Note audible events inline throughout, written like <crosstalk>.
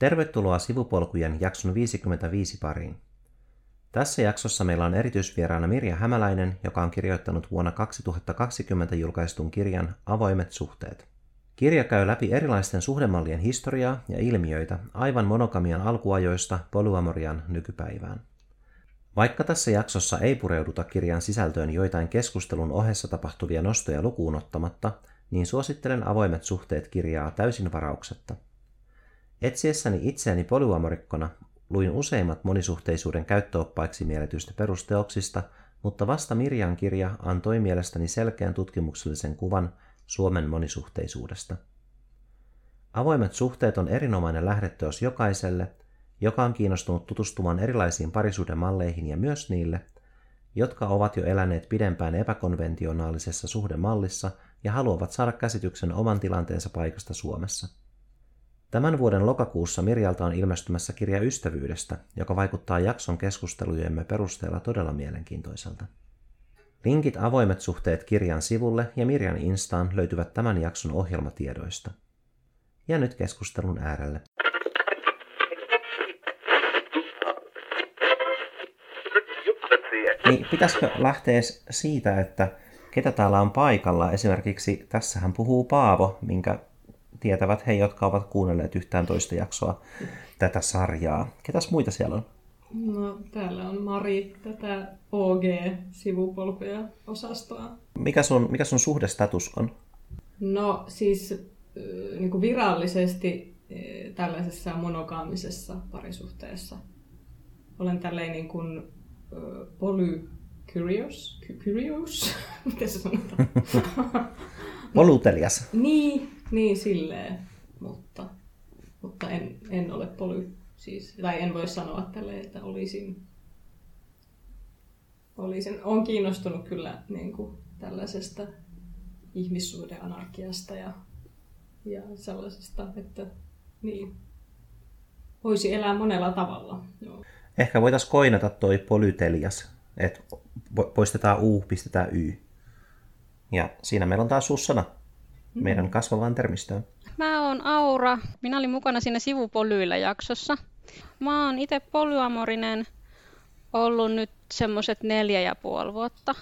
Tervetuloa Sivupolkujen jakson 55 pariin. Tässä jaksossa meillä on erityisvieraana Mirja Hämäläinen, joka on kirjoittanut vuonna 2020 julkaistun kirjan Avoimet suhteet. Kirja käy läpi erilaisten suhdemallien historiaa ja ilmiöitä aivan monogamian alkuajoista polyamorian nykypäivään. Vaikka tässä jaksossa ei pureuduta kirjan sisältöön joitain keskustelun ohessa tapahtuvia nostoja lukuun ottamatta, niin suosittelen avoimet suhteet kirjaa täysin varauksetta. Etsiessäni itseäni polyamorikkona luin useimmat monisuhteisuuden käyttöoppaiksi mieletyistä perusteoksista, mutta vasta Mirjan kirja antoi mielestäni selkeän tutkimuksellisen kuvan Suomen monisuhteisuudesta. Avoimet suhteet on erinomainen lähdeteos jokaiselle, joka on kiinnostunut tutustumaan erilaisiin parisuhdemalleihin ja myös niille, jotka ovat jo eläneet pidempään epäkonventionaalisessa suhdemallissa ja haluavat saada käsityksen oman tilanteensa paikasta Suomessa. Tämän vuoden lokakuussa Mirjalta on ilmestymässä kirja ystävyydestä, joka vaikuttaa jakson keskustelujemme perusteella todella mielenkiintoiselta. Linkit avoimet suhteet kirjan sivulle ja Mirjan Instaan löytyvät tämän jakson ohjelmatiedoista. Ja nyt keskustelun äärelle. Niin, pitäisikö lähteä siitä, että ketä täällä on paikalla? Esimerkiksi tässähän puhuu Paavo, minkä tietävät he, jotka ovat kuunnelleet yhtään toista jaksoa tätä sarjaa. Ketäs muita siellä on? No, täällä on Mari, tätä OG-sivupolkuja osastoa. Mikä sun, mikä sun suhdestatus on? No siis niin kuin virallisesti tällaisessa monogaamisessa parisuhteessa olen tälleen niin kuin polycurious, curious, <laughs> miten se sanotaan? <laughs> Polutelias. niin, niin silleen, mutta, mutta en, en ole poly, siis, tai en voi sanoa tälle, että olisin, olisin, on kiinnostunut kyllä niin kuin, tällaisesta ihmissuhdeanarkiasta ja, ja sellaisesta, että niin, voisi elää monella tavalla. Joo. Ehkä voitaisiin koinata toi polytelias, että poistetaan U, pistetään Y. Ja siinä meillä on taas uusi sana meidän kasvavaan termistöön. Mä oon Aura. Minä olin mukana siinä sivupolyillä jaksossa. Mä oon itse polyamorinen ollut nyt semmoset neljä ja puoli vuotta.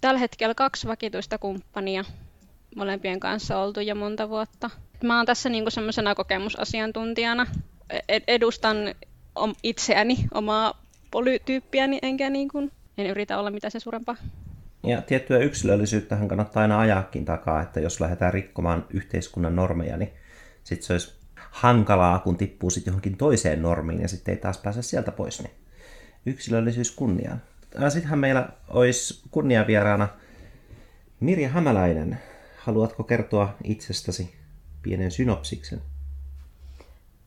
Tällä hetkellä kaksi vakituista kumppania molempien kanssa oltu jo monta vuotta. Mä oon tässä niinku semmoisena kokemusasiantuntijana. E-, edustan itseäni, omaa polytyyppiäni, enkä niin kuin, en yritä olla mitä se suurempaa. Ja tiettyä yksilöllisyyttähän kannattaa aina ajaakin takaa, että jos lähdetään rikkomaan yhteiskunnan normeja, niin sitten se olisi hankalaa, kun tippuu sitten johonkin toiseen normiin ja sitten ei taas pääse sieltä pois. Niin yksilöllisyys kunniaan. Sittenhän meillä olisi kunniavieraana Mirja Hämäläinen. Haluatko kertoa itsestäsi pienen synopsiksen?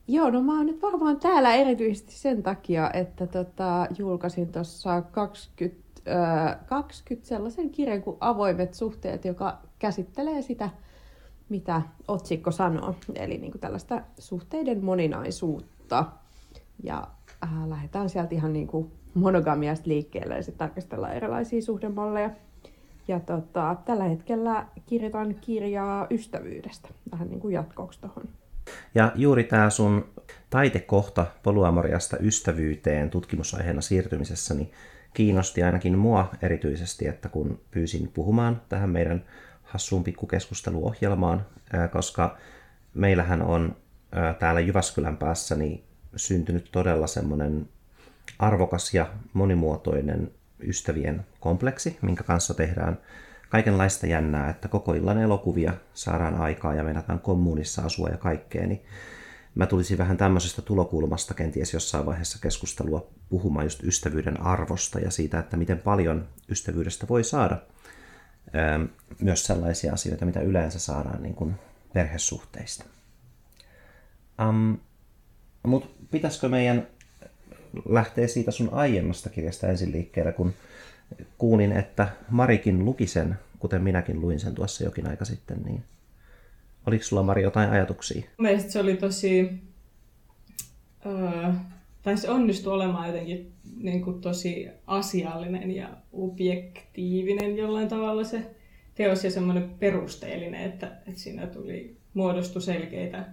Joo, no mä oon nyt varmaan täällä erityisesti sen takia, että tota, julkaisin tuossa 20 20 sellaisen kirjan kuin Avoimet suhteet, joka käsittelee sitä, mitä otsikko sanoo, eli niin kuin tällaista suhteiden moninaisuutta. Ja äh, lähdetään sieltä ihan niin kuin monogamiasta liikkeelle ja sitten tarkastellaan erilaisia suhdemalleja. Ja tota, tällä hetkellä kirjoitan kirjaa ystävyydestä, vähän niin kuin jatkoksi tuohon. Ja juuri tämä sun taitekohta poluamoriasta ystävyyteen tutkimusaiheena siirtymisessä, niin kiinnosti ainakin mua erityisesti, että kun pyysin puhumaan tähän meidän hassuun pikkukeskusteluohjelmaan, koska meillähän on täällä Jyväskylän päässä niin syntynyt todella semmoinen arvokas ja monimuotoinen ystävien kompleksi, minkä kanssa tehdään kaikenlaista jännää, että koko illan elokuvia saadaan aikaa ja meinataan kommunissa asua ja kaikkea, niin mä tulisin vähän tämmöisestä tulokulmasta kenties jossain vaiheessa keskustelua puhumaan just ystävyyden arvosta ja siitä, että miten paljon ystävyydestä voi saada. Ähm, myös sellaisia asioita, mitä yleensä saadaan niin kuin perhesuhteista. Um, Mutta pitäisikö meidän lähteä siitä sun aiemmasta kirjasta ensin liikkeelle, kun kuulin, että Marikin luki sen, kuten minäkin luin sen tuossa jokin aika sitten, niin Oliko sulla Mari jotain ajatuksia? Mielestäni se oli tosi, öö, tai se onnistui olemaan jotenkin niin kuin tosi asiallinen ja objektiivinen jollain tavalla se teos ja semmoinen perusteellinen, että, että siinä tuli muodostu selkeitä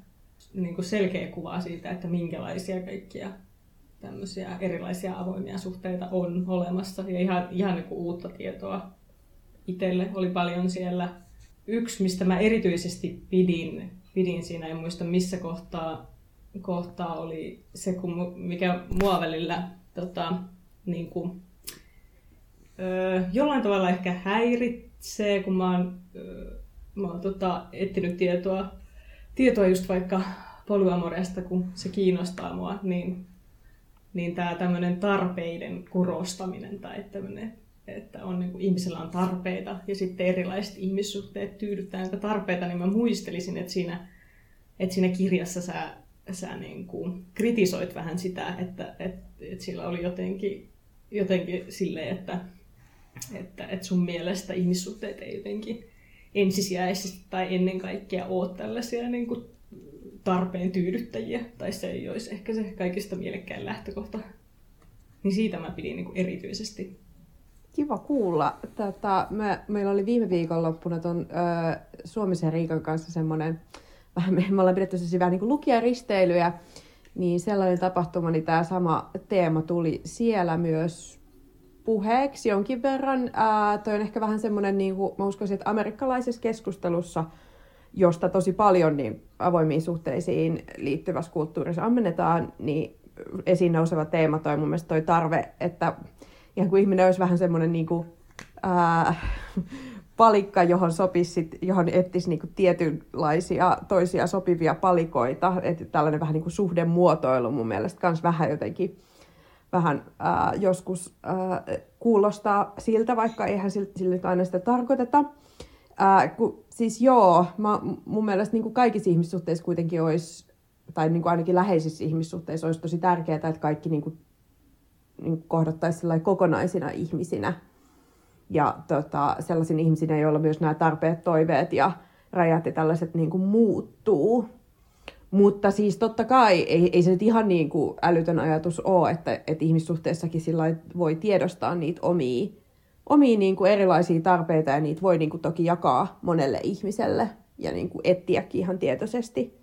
niin kuin selkeä kuva siitä, että minkälaisia kaikkia tämmöisiä erilaisia avoimia suhteita on olemassa. Ja ihan, ihan niin kuin uutta tietoa itselle oli paljon siellä. Yksi, mistä mä erityisesti pidin, pidin siinä, en muista missä kohtaa, kohtaa oli se, kun, mikä mua välillä tota, niin kuin, öö, jollain tavalla ehkä häiritsee, kun mä oon, öö, mä oon tota, etsinyt tietoa, tietoa just vaikka polyamoriasta, kun se kiinnostaa mua, niin, niin tämä tämmöinen tarpeiden korostaminen tai tämmöinen, että on, niin kuin, ihmisellä on tarpeita ja sitten erilaiset ihmissuhteet tyydyttää näitä tarpeita, niin mä muistelisin, että siinä, että siinä kirjassa sä, sä niin kuin kritisoit vähän sitä, että, että, että sillä oli jotenkin, jotenkin silleen, että, että, että sun mielestä ihmissuhteet ei jotenkin ensisijaisesti tai ennen kaikkea ole tällaisia niin kuin tarpeen tyydyttäjiä, tai se ei olisi ehkä se kaikista mielekkäin lähtökohta. Niin siitä mä pidin niin kuin erityisesti. Kiva kuulla. Tätä, me, meillä oli viime viikonloppuna tuon Suomisen Riikan kanssa semmoinen, vähän me, me ollaan pidetty siis vähän niin kuin lukijaristeilyjä, niin sellainen tapahtuma, niin tämä sama teema tuli siellä myös puheeksi jonkin verran. Ää, toi on ehkä vähän semmoinen, niin kuin, mä uskoisin, että amerikkalaisessa keskustelussa – josta tosi paljon niin avoimiin suhteisiin liittyvässä kulttuurissa ammennetaan, niin esiin nouseva teema toi mun mielestä toi tarve, että ihan kuin ihminen olisi vähän semmoinen niin kuin, ää, palikka, johon sopisi, johon etsisi niin kuin tietynlaisia toisia sopivia palikoita. Että tällainen vähän niin kuin suhdemuotoilu mun mielestä myös vähän jotenkin vähän ää, joskus ää, kuulostaa siltä, vaikka eihän siltä aina sitä tarkoiteta. Ää, ku, siis joo, mä, mun mielestä niin kuin kaikissa ihmissuhteissa kuitenkin olisi, tai niin kuin ainakin läheisissä ihmissuhteissa olisi tosi tärkeää, että kaikki niin kuin, niin kohdattaisiin kokonaisina ihmisinä. Ja tota, sellaisina ihmisinä, joilla myös nämä tarpeet, toiveet ja rajat ja tällaiset niin kuin muuttuu. Mutta siis totta kai ei, ei se nyt ihan niin kuin älytön ajatus ole, että, että ihmissuhteessakin sillä voi tiedostaa niitä omia omia niin kuin erilaisia tarpeita ja niitä voi niin kuin toki jakaa monelle ihmiselle ja niin kuin etsiäkin ihan tietoisesti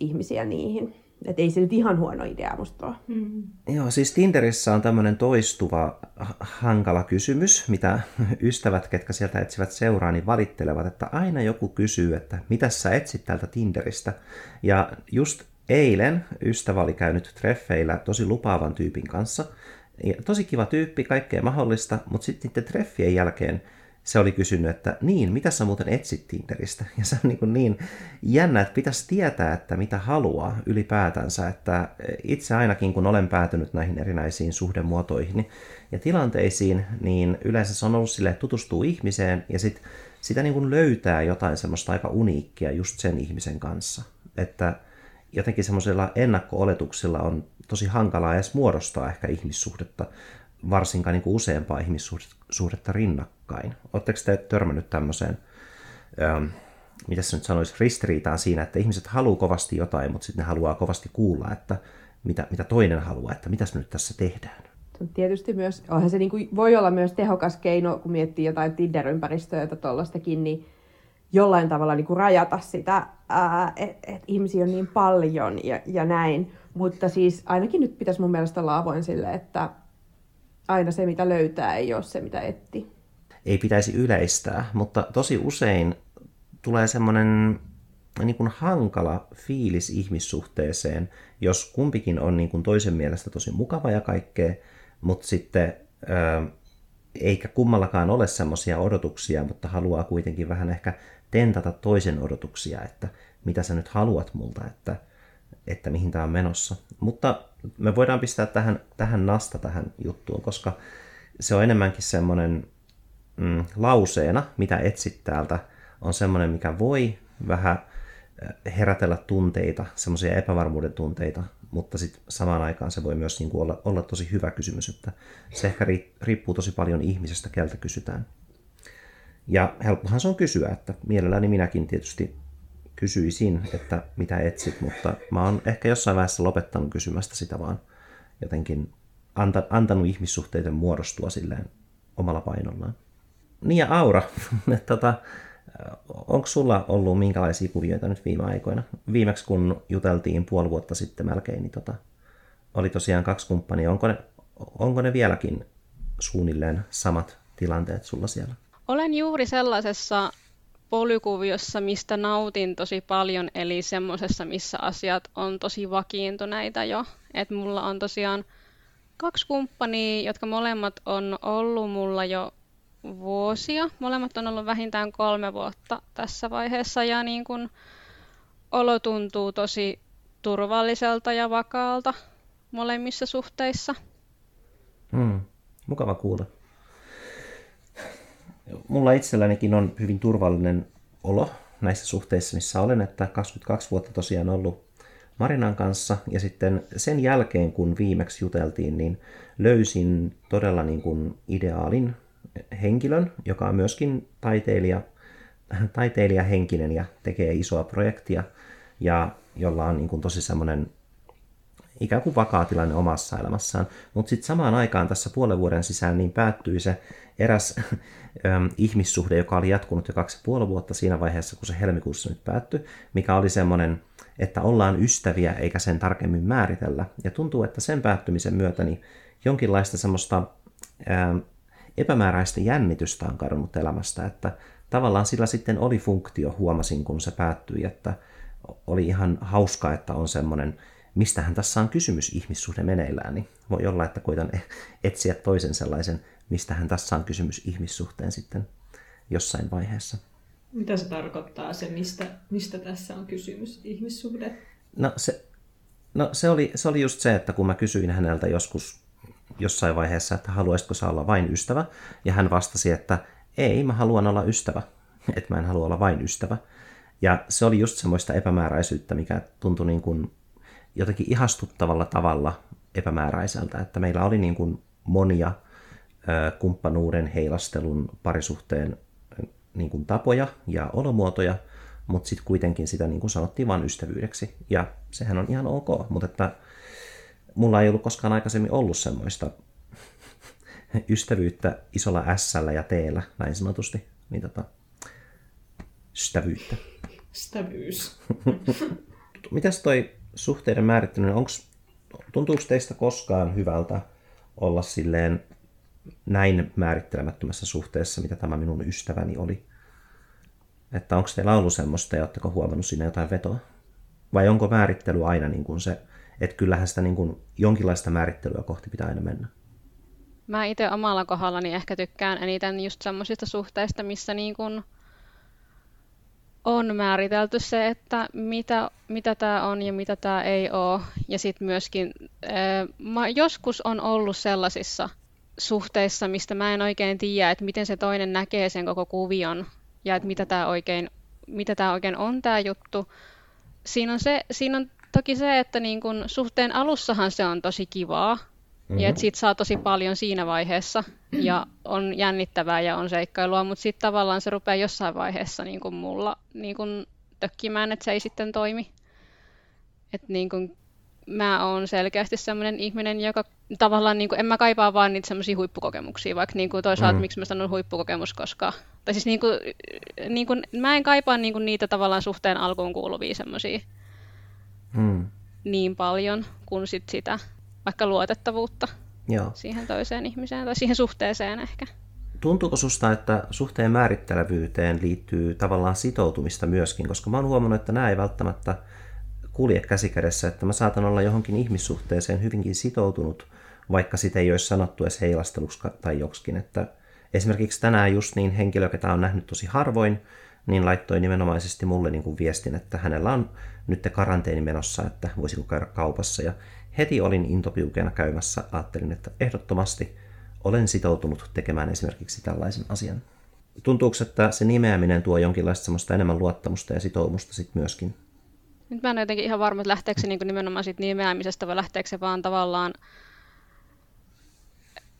ihmisiä niihin. Että ei se nyt ihan huono idea musta ole. Mm. Joo, siis Tinderissä on tämmöinen toistuva hankala kysymys, mitä <laughs> ystävät, ketkä sieltä etsivät seuraa, niin valittelevat, että aina joku kysyy, että mitä sä etsit täältä Tinderistä. Ja just eilen ystävä oli käynyt treffeillä tosi lupaavan tyypin kanssa, ja tosi kiva tyyppi, kaikkea mahdollista, mutta sitten treffien jälkeen se oli kysynyt, että niin, mitä sä muuten etsit Tinderistä? Ja se on niin, niin jännä, että pitäisi tietää, että mitä haluaa ylipäätänsä. Että itse ainakin, kun olen päätynyt näihin erinäisiin suhdemuotoihin ja tilanteisiin, niin yleensä se on ollut sille, että tutustuu ihmiseen ja sit, sitä niin kuin löytää jotain semmoista aika uniikkia just sen ihmisen kanssa. Että jotenkin semmoisilla ennakko-oletuksilla on tosi hankalaa edes muodostaa ehkä ihmissuhdetta, varsinkaan niin kuin useampaa ihmissuhdetta rinnakkain. Oletteko te törmännyt tämmöiseen, ähm, mitä se nyt sanoisi, ristiriitaan siinä, että ihmiset haluaa kovasti jotain, mutta sitten ne haluaa kovasti kuulla, että mitä, mitä toinen haluaa, että mitäs me nyt tässä tehdään. Tietysti myös, onhan se niin kuin, voi olla myös tehokas keino, kun miettii jotain Tinder-ympäristöä tai tuollaistakin, niin jollain tavalla niin kuin rajata sitä, että et ihmisiä on niin paljon ja, ja näin. Mutta siis ainakin nyt pitäisi mun mielestä olla avoin sille, että aina se mitä löytää ei ole se mitä etti. Ei pitäisi yleistää, mutta tosi usein tulee semmoinen niin hankala fiilis ihmissuhteeseen, jos kumpikin on niin kuin toisen mielestä tosi mukava ja kaikkea, mutta sitten eikä kummallakaan ole semmoisia odotuksia, mutta haluaa kuitenkin vähän ehkä tentata toisen odotuksia, että mitä sä nyt haluat multa, että, että mihin tämä on menossa. Mutta me voidaan pistää tähän, tähän nasta tähän juttuun, koska se on enemmänkin semmoinen mm, lauseena, mitä etsit täältä, on semmoinen, mikä voi vähän äh, herätellä tunteita, semmoisia epävarmuuden tunteita, mutta sitten samaan aikaan se voi myös niin kuin olla, olla tosi hyvä kysymys, että se ehkä riippuu tosi paljon ihmisestä, keltä kysytään. Ja helppohan se on kysyä, että mielelläni minäkin tietysti kysyisin, että mitä etsit, mutta mä oon ehkä jossain vaiheessa lopettanut kysymästä sitä vaan jotenkin anta, antanut ihmissuhteiden muodostua silleen omalla painollaan. Niin ja Aura, <laughs> tota, Onko sulla ollut minkälaisia kuvioita nyt viime aikoina? Viimeksi kun juteltiin puoli vuotta sitten melkein, niin tota, oli tosiaan kaksi kumppania. Onko ne, onko ne vieläkin suunnilleen samat tilanteet sulla siellä? Olen juuri sellaisessa polykuviossa, mistä nautin tosi paljon, eli semmoisessa, missä asiat on tosi vakiintuneita jo. Et mulla on tosiaan kaksi kumppania, jotka molemmat on ollut mulla jo vuosia. Molemmat on ollut vähintään kolme vuotta tässä vaiheessa ja niin kun olo tuntuu tosi turvalliselta ja vakaalta molemmissa suhteissa. Hmm. Mukava kuulla. Mulla itsellänikin on hyvin turvallinen olo näissä suhteissa, missä olen, että 22 vuotta tosiaan ollut Marinan kanssa ja sitten sen jälkeen, kun viimeksi juteltiin, niin löysin todella niin kuin ideaalin henkilön, joka on myöskin taiteilija, <laughs> taiteilijahenkinen ja tekee isoa projektia ja jolla on niin kuin tosi semmoinen ikään kuin vakaa tilanne omassa elämässään. Mutta sitten samaan aikaan tässä puolen vuoden sisään niin päättyi se eräs ihmissuhde, joka oli jatkunut jo kaksi puoli vuotta siinä vaiheessa, kun se helmikuussa nyt päättyi, mikä oli semmoinen, että ollaan ystäviä eikä sen tarkemmin määritellä. Ja tuntuu, että sen päättymisen myötä niin jonkinlaista semmoista ää, epämääräistä jännitystä on kadonnut elämästä, että tavallaan sillä sitten oli funktio, huomasin kun se päättyi, että oli ihan hauska, että on semmoinen mistähän tässä on kysymys ihmissuhde meneillään, niin voi olla, että koitan etsiä toisen sellaisen, mistähän tässä on kysymys ihmissuhteen sitten jossain vaiheessa. Mitä se tarkoittaa se, mistä, mistä tässä on kysymys ihmissuhde? No se, no se, oli, se oli just se, että kun mä kysyin häneltä joskus jossain vaiheessa, että haluaisitko sä olla vain ystävä, ja hän vastasi, että ei, mä haluan olla ystävä, <laughs> että mä en halua olla vain ystävä. Ja se oli just semmoista epämääräisyyttä, mikä tuntui niin kuin jotenkin ihastuttavalla tavalla epämääräiseltä, että meillä oli niin kuin monia kumppanuuden, heilastelun, parisuhteen niin kuin tapoja ja olomuotoja, mutta sitten kuitenkin sitä niin kuin sanottiin vain ystävyydeksi. Ja sehän on ihan ok, mutta että mulla ei ollut koskaan aikaisemmin ollut semmoista <laughs> ystävyyttä isolla s ja t näin sanotusti. Niin tota, ystävyyttä. Ystävyys. <laughs> Mitäs toi suhteiden määritteleminen, onko, tuntuuko teistä koskaan hyvältä olla silleen näin määrittelemättömässä suhteessa, mitä tämä minun ystäväni oli? Että onko teillä ollut semmoista ja oletteko huomannut siinä jotain vetoa? Vai onko määrittely aina niin kuin se, että kyllähän sitä niin kuin jonkinlaista määrittelyä kohti pitää aina mennä? Mä itse omalla kohdallani ehkä tykkään eniten just semmoisista suhteista, missä niin kuin on määritelty se, että mitä, mitä tämä on ja mitä tämä ei ole. Ja sitten myöskin mä joskus on ollut sellaisissa suhteissa, mistä mä en oikein tiedä, että miten se toinen näkee sen koko kuvion ja että mitä tämä oikein, mitä tää oikein on tämä juttu. Siinä on, se, siinä on toki se, että niin kun suhteen alussahan se on tosi kivaa, Mm-hmm. Ja että siitä saa tosi paljon siinä vaiheessa ja on jännittävää ja on seikkailua, mutta sitten tavallaan se rupeaa jossain vaiheessa niin kuin mulla niin kuin tökkimään, että se ei sitten toimi. Että niin kuin mä oon selkeästi sellainen ihminen, joka tavallaan, niin kuin, en mä kaipaa vaan niitä semmoisia huippukokemuksia, vaikka niin kuin toisaalta mm. miksi mä sanon huippukokemus, koska, tai siis niin kuin, niin kuin, mä en kaipaa niin kuin niitä tavallaan suhteen alkuun kuuluvia semmoisia mm. niin paljon kuin sit sitä vaikka luotettavuutta Joo. siihen toiseen ihmiseen tai siihen suhteeseen ehkä. Tuntuuko susta, että suhteen määrittelevyyteen liittyy tavallaan sitoutumista myöskin, koska mä oon huomannut, että nämä ei välttämättä kulje käsikädessä, että mä saatan olla johonkin ihmissuhteeseen hyvinkin sitoutunut, vaikka sitä ei olisi sanottu edes heilasteluksi tai joksikin. Että esimerkiksi tänään just niin henkilö, ketä on nähnyt tosi harvoin, niin laittoi nimenomaisesti mulle niin kuin viestin, että hänellä on nyt karanteeni menossa, että voisiko käydä kaupassa. Ja heti olin intopiukeena käymässä, ajattelin, että ehdottomasti olen sitoutunut tekemään esimerkiksi tällaisen asian. Tuntuuko, että se nimeäminen tuo jonkinlaista semmoista enemmän luottamusta ja sitoumusta sitten myöskin? Nyt mä en ole jotenkin ihan varma, että lähteekö se niin nimenomaan siitä nimeämisestä vai lähteekö se vaan tavallaan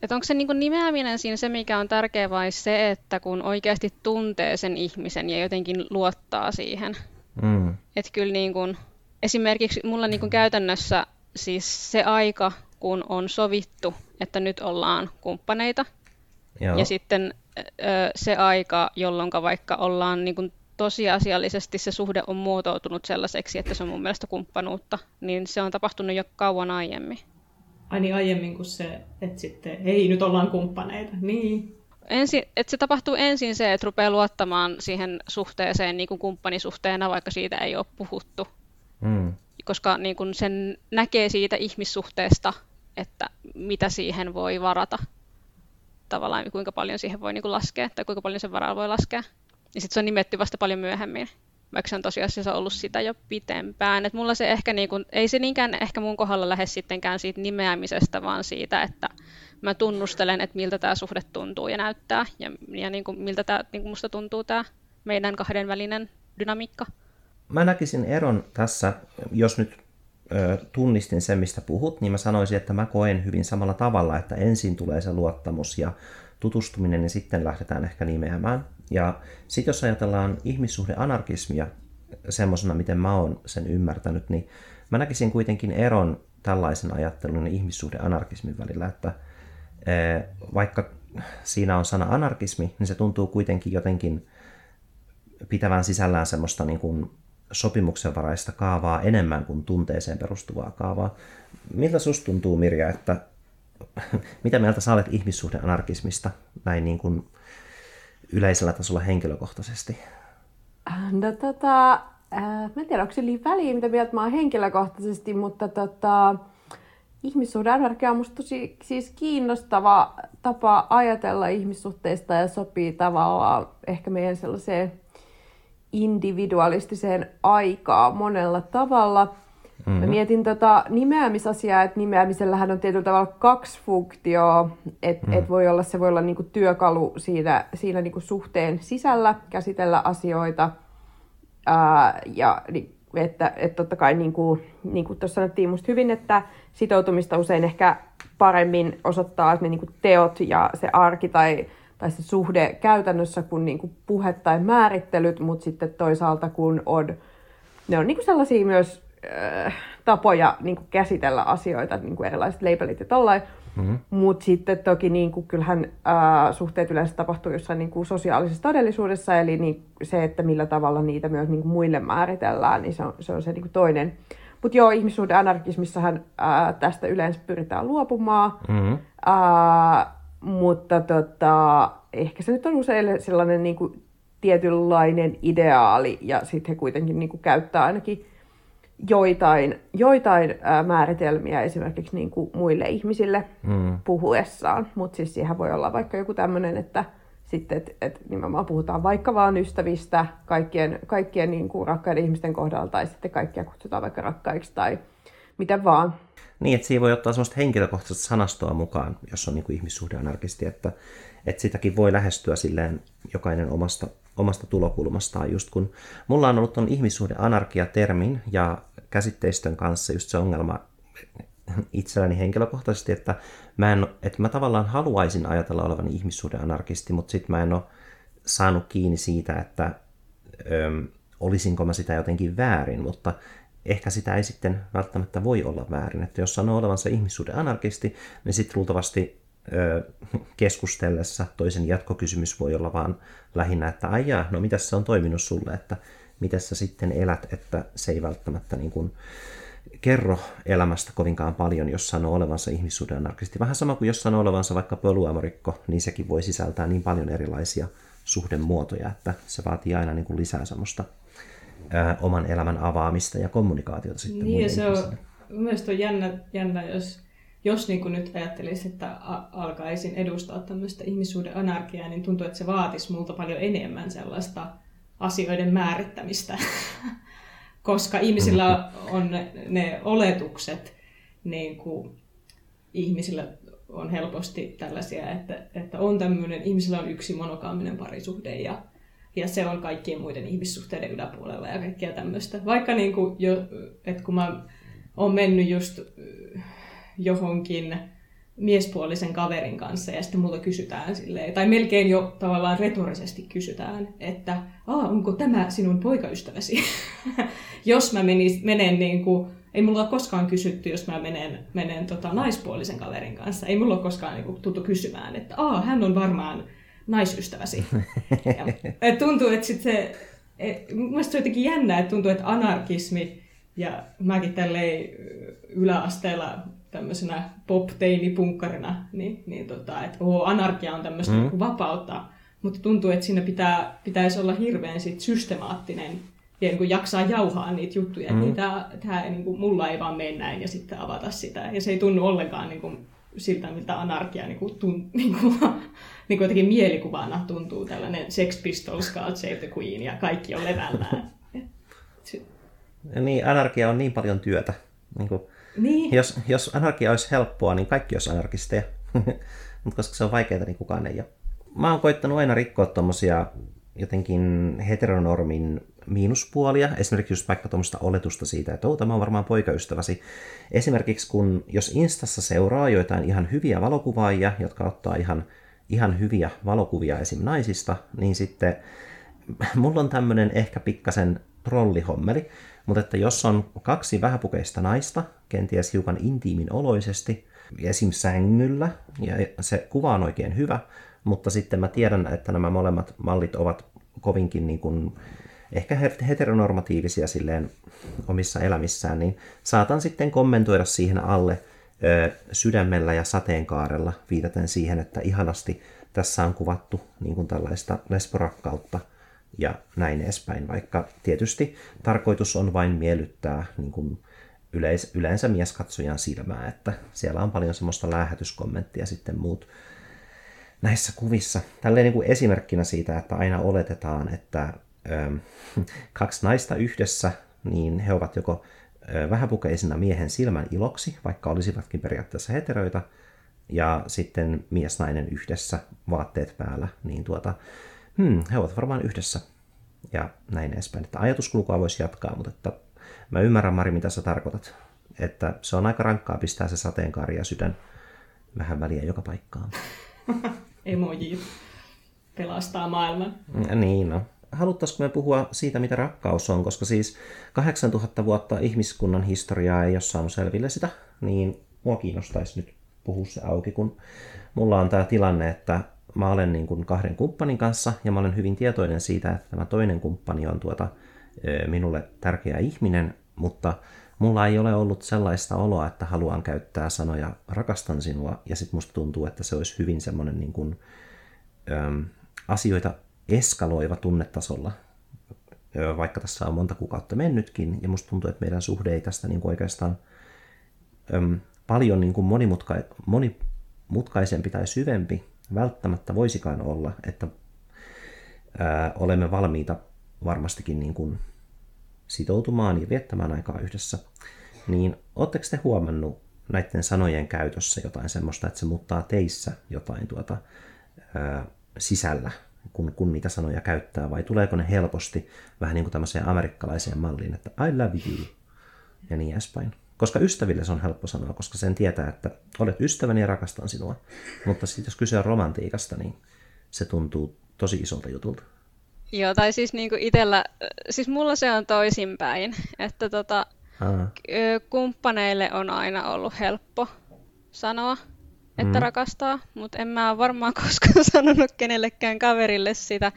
että onko se niin nimeäminen siinä se, mikä on tärkeä vai se, että kun oikeasti tuntee sen ihmisen ja jotenkin luottaa siihen. Mm. Että kyllä niin kuin, esimerkiksi mulla niin kuin käytännössä siis se aika, kun on sovittu, että nyt ollaan kumppaneita, Joo. ja sitten se aika, jolloin vaikka ollaan niin kuin tosiasiallisesti se suhde on muotoutunut sellaiseksi, että se on mun mielestä kumppanuutta, niin se on tapahtunut jo kauan aiemmin. Ai niin aiemmin kuin se, että sitten hei nyt ollaan kumppaneita. Niin. Ensin, että se tapahtuu ensin se, että rupeaa luottamaan siihen suhteeseen niin kuin kumppanisuhteena, vaikka siitä ei ole puhuttu. Mm. Koska niin kuin sen näkee siitä ihmissuhteesta, että mitä siihen voi varata. Tavallaan kuinka paljon siihen voi niin kuin laskea tai kuinka paljon sen varaa voi laskea. Ja sitten se on nimetty vasta paljon myöhemmin, vaikka se on tosiasiassa ollut sitä jo pitempään. Et mulla se ehkä, niinku, ei se niinkään ehkä mun kohdalla lähde sittenkään siitä nimeämisestä, vaan siitä, että mä tunnustelen, että miltä tämä suhde tuntuu ja näyttää, ja, ja niinku, miltä tää, niinku musta tuntuu tämä meidän kahden välinen dynamiikka. Mä näkisin eron tässä, jos nyt ö, tunnistin sen, mistä puhut, niin mä sanoisin, että mä koen hyvin samalla tavalla, että ensin tulee se luottamus ja tutustuminen, niin sitten lähdetään ehkä nimeämään. Ja sitten jos ajatellaan ihmissuhdeanarkismia semmoisena, miten mä oon sen ymmärtänyt, niin mä näkisin kuitenkin eron tällaisen ajattelun ja ihmissuhdeanarkismin välillä, että e, vaikka siinä on sana anarkismi, niin se tuntuu kuitenkin jotenkin pitävän sisällään semmoista niin kuin sopimuksenvaraista kaavaa enemmän kuin tunteeseen perustuvaa kaavaa. Miltä susta tuntuu, Mirja, että <laughs> mitä mieltä sä olet ihmissuhdeanarkismista näin niin kuin yleisellä tasolla henkilökohtaisesti? No tota, äh, mä en tiedä, onko sillä väliä, mitä mieltä mä oon henkilökohtaisesti, mutta tota, ihmissuhdeanarkia on musta tosi siis kiinnostava tapa ajatella ihmissuhteista ja sopii tavallaan ehkä meidän sellaiseen individualistiseen aikaa monella tavalla. Mm-hmm. Mä mietin tota nimeämisasiaa, että nimeämisellähän on tietyllä tavalla kaksi funktioa, että mm-hmm. et voi olla, se voi olla niinku työkalu siinä, siinä niinku suhteen sisällä käsitellä asioita, ää, ja että, että totta kai niin kuin, niin kuin tuossa sanottiin musta hyvin, että sitoutumista usein ehkä paremmin osoittaa ne niin kuin teot ja se arki tai, tai se suhde käytännössä kuin, niin kuin puhe tai määrittelyt, mutta sitten toisaalta kun on, ne on niin kuin sellaisia myös äh, tapoja niin kuin käsitellä asioita, niin kuin erilaiset labelit ja tollain. Mm-hmm. Mutta sitten toki niin kuin, kyllähän äh, suhteet yleensä tapahtuu jossain niin kuin sosiaalisessa todellisuudessa, eli niin, se, että millä tavalla niitä myös niin kuin muille määritellään, niin se on se, on se niin kuin toinen. Mutta joo, ihmissuhdeanarkismissahan äh, tästä yleensä pyritään luopumaan, mm-hmm. äh, mutta tota, ehkä se nyt on usein sellainen niin kuin tietynlainen ideaali, ja sitten he kuitenkin niin kuin käyttää ainakin joitain, joitain ää, määritelmiä esimerkiksi niin kuin muille ihmisille mm. puhuessaan, mutta siis siihen voi olla vaikka joku tämmöinen, että sitten, et, et nimenomaan puhutaan vaikka vaan ystävistä kaikkien, kaikkien niin kuin rakkaiden ihmisten kohdalla, tai sitten kaikkia kutsutaan vaikka rakkaiksi tai mitä vaan. Niin, että siinä voi ottaa semmoista henkilökohtaista sanastoa mukaan, jos on niin kuin ihmissuhdeanarkisti, että, että sitäkin voi lähestyä silleen jokainen omasta, omasta tulokulmastaan, just kun mulla on ollut tuon ihmissuhdeanarkia-termin ja käsitteistön kanssa just se ongelma itselläni henkilökohtaisesti, että mä, en, että mä tavallaan haluaisin ajatella olevani ihmissuhdeanarkisti, mutta sitten mä en ole saanut kiinni siitä, että ö, olisinko mä sitä jotenkin väärin, mutta ehkä sitä ei sitten välttämättä voi olla väärin. Että jos sanoo olevansa ihmissuhdeanarkisti, niin sitten luultavasti keskustellessa toisen jatkokysymys voi olla vaan lähinnä, että aijaa, no mitä se on toiminut sulle, että miten sä sitten elät, että se ei välttämättä niin kuin kerro elämästä kovinkaan paljon, jos sanoo olevansa ihmissuhdeanarkisti. Vähän sama kuin jos sanoo olevansa vaikka poluamorikko, niin sekin voi sisältää niin paljon erilaisia suhdemuotoja, että se vaatii aina niin kuin lisää semmoista ää, oman elämän avaamista ja kommunikaatiota sitten Niin, se on, mielestäni on jännä, jännä jos, jos niin kuin nyt ajattelisi, että alkaisin edustaa tämmöistä ihmissuhdeanarkiaa, niin tuntuu, että se vaatisi multa paljon enemmän sellaista asioiden määrittämistä, <laughs> koska ihmisillä on ne, ne oletukset, niin kuin ihmisillä on helposti tällaisia, että, että on tämmöinen, ihmisillä on yksi monokaaminen parisuhde ja, ja se on kaikkien muiden ihmissuhteiden yläpuolella ja kaikkea tämmöistä. Vaikka niin kuin jo, että kun mä oon mennyt just johonkin miespuolisen kaverin kanssa ja sitten multa kysytään silleen, tai melkein jo tavallaan retorisesti kysytään, että Aa, onko tämä sinun poikaystäväsi? <laughs> jos mä menis, menen niin kuin, ei mulla ole koskaan kysytty, jos mä menen, menen tota, naispuolisen kaverin kanssa, ei mulla ole koskaan niin kuin, tultu kysymään, että Aa, hän on varmaan naisystäväsi. ja, et tuntuu, että sit se, et, mielestäni se on jotenkin jännä, että tuntuu, että anarkismi ja mäkin tälleen yläasteella tämmöisenä pop-teini-punkkarina, niin, niin tota, että oo, anarkia on tämmöistä mm. Niin vapautta, mutta tuntuu, että siinä pitää, pitäisi olla hirveän sit systemaattinen ja niin kuin jaksaa jauhaa niitä juttuja. Mm. Niin tämä, tämä niin kuin, mulla ei vaan mene näin ja sitten avata sitä. Ja se ei tunnu ollenkaan niin kuin, siltä, miltä anarkia niin kuin, tun, niin kuin, <laughs> niin kuin jotenkin mielikuvana tuntuu tällainen Sex Pistols, God Save the Queen ja kaikki on levällään. <laughs> Ja niin, anarkia on niin paljon työtä. Niin kuin, niin. Jos, jos anarkia olisi helppoa, niin kaikki olisi anarkisteja. <laughs> Mutta koska se on vaikeaa, niin kukaan ei ole. Mä oon koittanut aina rikkoa tuommoisia jotenkin heteronormin miinuspuolia, esimerkiksi just vaikka tuommoista oletusta siitä, että tämä on varmaan poikaystäväsi. Esimerkiksi kun, jos Instassa seuraa joitain ihan hyviä valokuvaajia, jotka ottaa ihan, ihan hyviä valokuvia esim. naisista, niin sitten <laughs> mulla on tämmöinen ehkä pikkasen trollihommeli, mutta että jos on kaksi vähäpukeista naista, kenties hiukan intiimin oloisesti, esim. sängyllä, ja se kuva on oikein hyvä, mutta sitten mä tiedän, että nämä molemmat mallit ovat kovinkin niin kuin, ehkä heteronormatiivisia silleen omissa elämissään, niin saatan sitten kommentoida siihen alle ö, sydämellä ja sateenkaarella viitaten siihen, että ihanasti tässä on kuvattu niin kuin tällaista lesborakkautta ja näin edespäin, vaikka tietysti tarkoitus on vain miellyttää niin kuin yleis, yleensä mieskatsojan silmää, että siellä on paljon semmoista lähetyskommenttia sitten muut näissä kuvissa. Tälleen niin kuin esimerkkinä siitä, että aina oletetaan, että ö, <laughs> kaksi naista yhdessä, niin he ovat joko ö, vähäpukeisina miehen silmän iloksi, vaikka olisivatkin periaatteessa heteroita, ja sitten mies-nainen yhdessä, vaatteet päällä, niin tuota, hmm, he ovat varmaan yhdessä. Ja näin edespäin. Että ajatuskulkua voisi jatkaa, mutta että mä ymmärrän Mari, mitä sä tarkoitat. Että se on aika rankkaa pistää se sateenkaari ja sydän vähän väliä joka paikkaan. <laughs> Emojit pelastaa maailman. Ja niin, no. Haluttaisiko me puhua siitä, mitä rakkaus on, koska siis 8000 vuotta ihmiskunnan historiaa ei ole saanut selville sitä, niin mua kiinnostaisi nyt puhua se auki, kun mulla on tämä tilanne, että mä olen niin kuin kahden kumppanin kanssa ja mä olen hyvin tietoinen siitä, että tämä toinen kumppani on tuota, minulle tärkeä ihminen, mutta mulla ei ole ollut sellaista oloa, että haluan käyttää sanoja rakastan sinua ja sitten musta tuntuu, että se olisi hyvin semmoinen niin kuin, äm, asioita eskaloiva tunnetasolla, vaikka tässä on monta kuukautta mennytkin, ja musta tuntuu, että meidän suhde ei tästä niin kuin oikeastaan äm, paljon niin kuin monimutka- monimutkaisempi tai syvempi välttämättä voisikaan olla, että ää, olemme valmiita varmastikin niin kuin sitoutumaan ja viettämään aikaa yhdessä, niin oletteko te huomannut näiden sanojen käytössä jotain semmoista, että se muuttaa teissä jotain tuota, ää, sisällä, kun, kun niitä sanoja käyttää, vai tuleeko ne helposti vähän niin kuin tämmöiseen amerikkalaiseen malliin, että I love you ja niin edespäin. Koska ystäville se on helppo sanoa, koska sen tietää, että olet ystäväni ja rakastan sinua. Mutta sitten jos kyse on romantiikasta, niin se tuntuu tosi isolta jutulta. Joo, tai siis niinku itellä, siis mulla se on toisinpäin, että tota, kumppaneille on aina ollut helppo sanoa, että mm. rakastaa, mutta en mä varmaan <laughs> koskaan sanonut kenellekään kaverille sitä.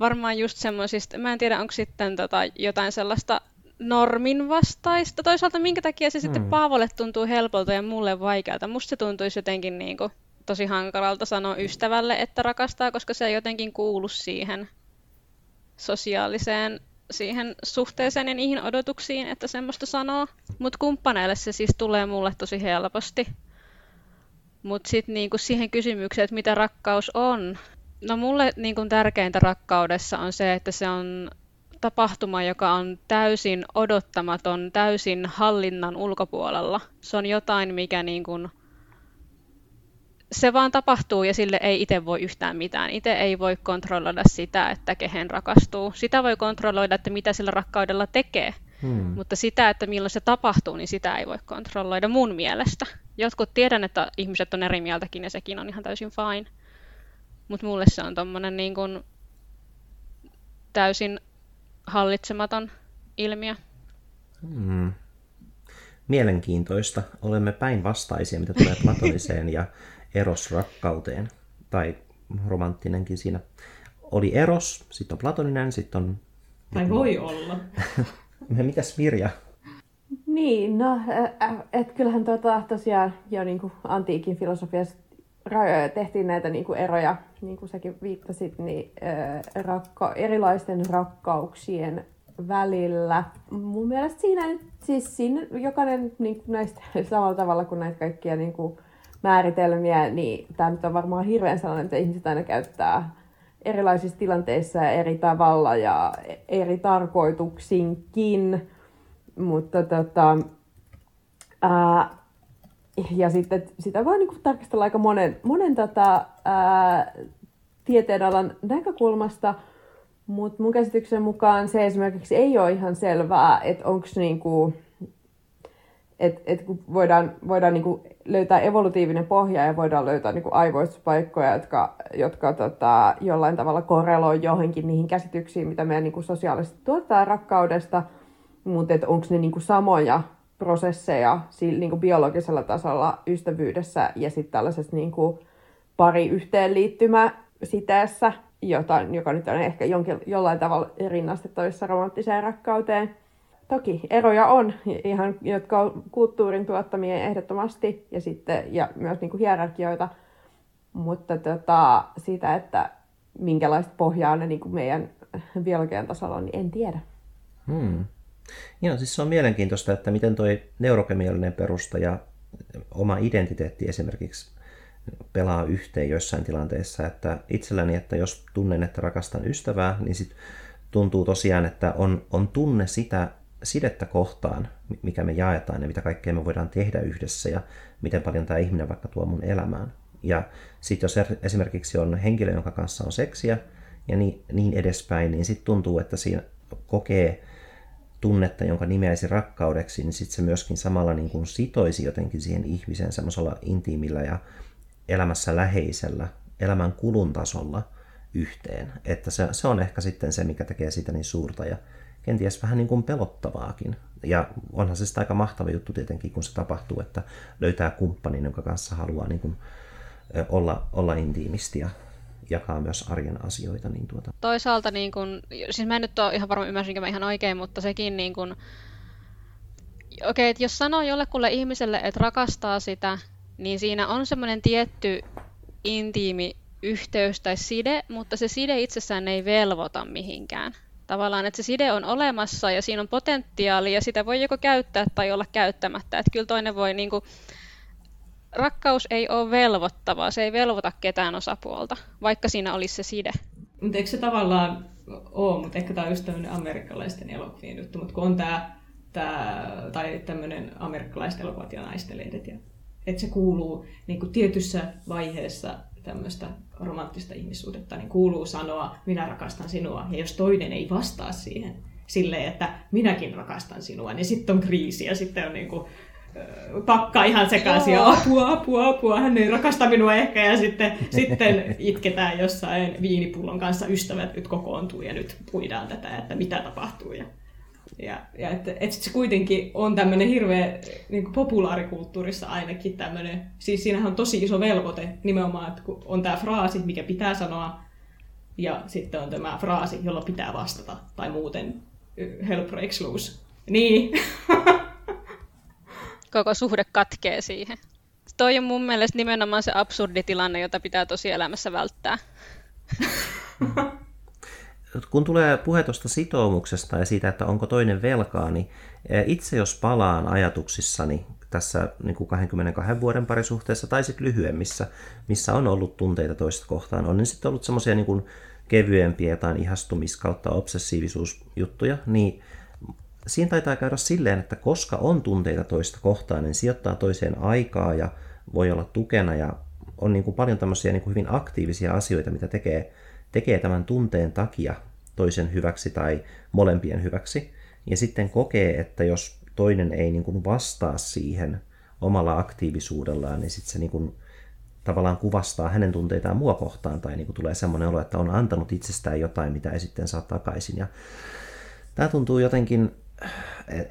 Varmaan just semmoisista, mä en tiedä onko sitten tota jotain sellaista normin vastaista. Toisaalta minkä takia se mm. sitten Paavolle tuntuu helpolta ja mulle vaikealta. Musta se tuntuisi jotenkin niin kuin tosi hankalalta sanoa ystävälle, että rakastaa, koska se ei jotenkin kuulu siihen sosiaaliseen siihen suhteeseen ja niihin odotuksiin, että semmoista sanoo. Mutta kumppaneille se siis tulee mulle tosi helposti. Mutta sitten niinku siihen kysymykseen, että mitä rakkaus on. No mulle niinku tärkeintä rakkaudessa on se, että se on tapahtuma, joka on täysin odottamaton, täysin hallinnan ulkopuolella. Se on jotain, mikä niin kuin, se vaan tapahtuu ja sille ei itse voi yhtään mitään. Itse ei voi kontrolloida sitä, että kehen rakastuu. Sitä voi kontrolloida, että mitä sillä rakkaudella tekee. Hmm. Mutta sitä, että milloin se tapahtuu, niin sitä ei voi kontrolloida mun mielestä. Jotkut tiedän, että ihmiset on eri mieltäkin ja sekin on ihan täysin fine. Mutta mulle se on tommonen niin kuin täysin hallitsematon ilmiö. Hmm. Mielenkiintoista. Olemme päinvastaisia, mitä tulee platoniseen ja erosrakkauteen. Tai romanttinenkin siinä. Oli Eros, sitten on platoninen, sitten on... Tai voi olla. <laughs> Mitäs Mirja? Niin, no, että kyllähän tota, tosiaan jo niin kuin antiikin filosofiassa tehtiin näitä niin kuin eroja, niin kuin säkin viittasit, niin rakka, erilaisten rakkauksien välillä. Mun mielestä siinä nyt, siis siinä jokainen niin kuin näistä <laughs> samalla tavalla kuin näitä kaikkia niin kuin määritelmiä, niin tämä nyt on varmaan hirveän sellainen, että ihmiset aina käyttää erilaisissa tilanteissa ja eri tavalla ja eri tarkoituksinkin. Mutta tota, ää, ja sitten sitä voi niinku tarkastella aika monen, monen tota, ää, tieteenalan näkökulmasta, mutta mun käsityksen mukaan se esimerkiksi ei ole ihan selvää, että onko niinku, et, et kun voidaan, voidaan niinku löytää evolutiivinen pohja ja voidaan löytää niinku aivoistuspaikkoja, jotka, jotka tota, jollain tavalla korreloi johonkin niihin käsityksiin, mitä meidän niinku sosiaalisesti tuottaa rakkaudesta, mutta onko ne niinku samoja prosesseja niinku biologisella tasolla ystävyydessä ja sitten tällaisessa niinku pari yhteenliittymä siteessä, jota, joka nyt on ehkä jonkin, jollain tavalla rinnastettavissa romanttiseen rakkauteen. Toki eroja on, ihan, jotka on kulttuurin tuottamia ehdottomasti, ja, sitten, ja myös niin kuin hierarkioita, mutta tota, sitä, että minkälaista pohjaa ne niin kuin meidän biologian tasolla on, niin en tiedä. Hmm. Joo, siis se on mielenkiintoista, että miten tuo neurokemiallinen perusta ja oma identiteetti esimerkiksi pelaa yhteen joissain tilanteissa. Että itselläni, että jos tunnen, että rakastan ystävää, niin sit tuntuu tosiaan, että on, on tunne sitä sidettä kohtaan, mikä me jaetaan ja mitä kaikkea me voidaan tehdä yhdessä ja miten paljon tämä ihminen vaikka tuo mun elämään. Ja sitten jos er, esimerkiksi on henkilö, jonka kanssa on seksiä ja niin, niin edespäin, niin sitten tuntuu, että siinä kokee tunnetta, jonka nimeäisi rakkaudeksi, niin sitten se myöskin samalla niin kuin sitoisi jotenkin siihen ihmiseen semmoisella intiimillä ja elämässä läheisellä, elämän kulun tasolla yhteen. Että se, se on ehkä sitten se, mikä tekee siitä niin suurta ja kenties vähän niin kuin pelottavaakin. Ja onhan se sitten aika mahtava juttu tietenkin, kun se tapahtuu, että löytää kumppanin, jonka kanssa haluaa niin kuin olla, olla intiimisti ja jakaa myös arjen asioita. Niin tuota. Toisaalta, niin kun, siis mä en nyt ole ihan varma ymmärsinkö mä ihan oikein, mutta sekin niin kun, okei, okay, että jos sanoo jollekulle ihmiselle, että rakastaa sitä, niin siinä on semmoinen tietty intiimi yhteys tai side, mutta se side itsessään ei velvoita mihinkään. Tavallaan, että se side on olemassa ja siinä on potentiaali ja sitä voi joko käyttää tai olla käyttämättä. Että kyllä toinen voi niin kuin, rakkaus ei ole velvoittavaa, se ei velvoita ketään osapuolta, vaikka siinä olisi se side. Mutta eikö se tavallaan ole, mutta ehkä tämä on just tämmöinen amerikkalaisten elokuvien juttu, mutta kun on tämä, tämä tai tämmöinen amerikkalaiset elokuvat ja naistelehdet, ja, että se kuuluu niin kuin tietyssä vaiheessa tämmöistä romanttista ihmissuhdetta, niin kuuluu sanoa, minä rakastan sinua, ja jos toinen ei vastaa siihen, silleen, että minäkin rakastan sinua, niin sitten on kriisi ja sitten on niin kuin, pakka ihan sekaisin ja apua, apua, apua, hän ei rakasta minua ehkä ja sitten, sitten itketään jossain viinipullon kanssa, ystävät nyt kokoontuu ja nyt puidaan tätä, että mitä tapahtuu. Ja, ja, ja että, että se kuitenkin on tämmöinen hirveä niin populaarikulttuurissa ainakin tämmöinen, siis siinähän on tosi iso velvoite nimenomaan, että kun on tämä fraasi, mikä pitää sanoa, ja sitten on tämä fraasi, jolla pitää vastata, tai muuten help breaks loose. Niin. <laughs> koko suhde katkee siihen. Toi on mun mielestä nimenomaan se absurdi tilanne, jota pitää tosielämässä välttää. <laughs> Kun tulee puhe tuosta sitoumuksesta ja siitä, että onko toinen velkaa, niin e, itse jos palaan ajatuksissani tässä niin kuin 22 vuoden parisuhteessa tai sitten lyhyemmissä, missä on ollut tunteita toista kohtaan, on niin sitten ollut semmoisia niin kevyempiä jotain ihastumis- kautta obsessiivisuusjuttuja, niin siinä taitaa käydä silleen, että koska on tunteita toista kohtaan, niin sijoittaa toiseen aikaa ja voi olla tukena ja on niin kuin paljon tämmöisiä niin kuin hyvin aktiivisia asioita, mitä tekee, tekee tämän tunteen takia toisen hyväksi tai molempien hyväksi. Ja sitten kokee, että jos toinen ei niin kuin vastaa siihen omalla aktiivisuudellaan, niin sitten se niin kuin tavallaan kuvastaa hänen tunteitaan mua kohtaan tai niin kuin tulee semmoinen olo, että on antanut itsestään jotain, mitä ei sitten saa takaisin. Ja tämä tuntuu jotenkin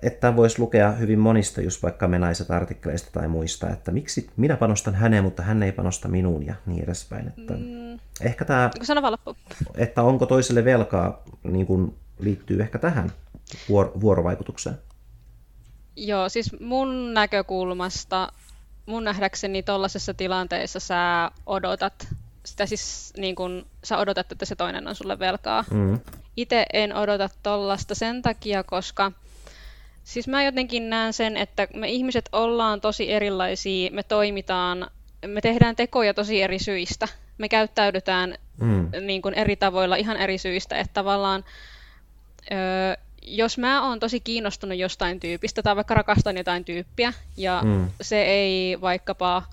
että voisi lukea hyvin monista just vaikka menaiset artikkeleista tai muista, että miksi minä panostan häneen, mutta hän ei panosta minuun ja niin edespäin. Että, mm. Ehkä tämä, Sano vaan loppuun. että onko toiselle velkaa, niin kuin liittyy ehkä tähän vuor- vuorovaikutukseen. Joo, siis mun näkökulmasta, mun nähdäkseni tollaisessa tilanteessa sä odotat, sitä siis niin kun, sä odotat, että se toinen on sulle velkaa. Mm. Itse en odota tollasta sen takia, koska siis mä jotenkin näen sen, että me ihmiset ollaan tosi erilaisia, me toimitaan, me tehdään tekoja tosi eri syistä. Me käyttäydytään Mm. niin kuin eri tavoilla ihan eri syistä, että tavallaan öö, jos mä oon tosi kiinnostunut jostain tyypistä tai vaikka rakastan jotain tyyppiä ja Mm. se ei vaikkapa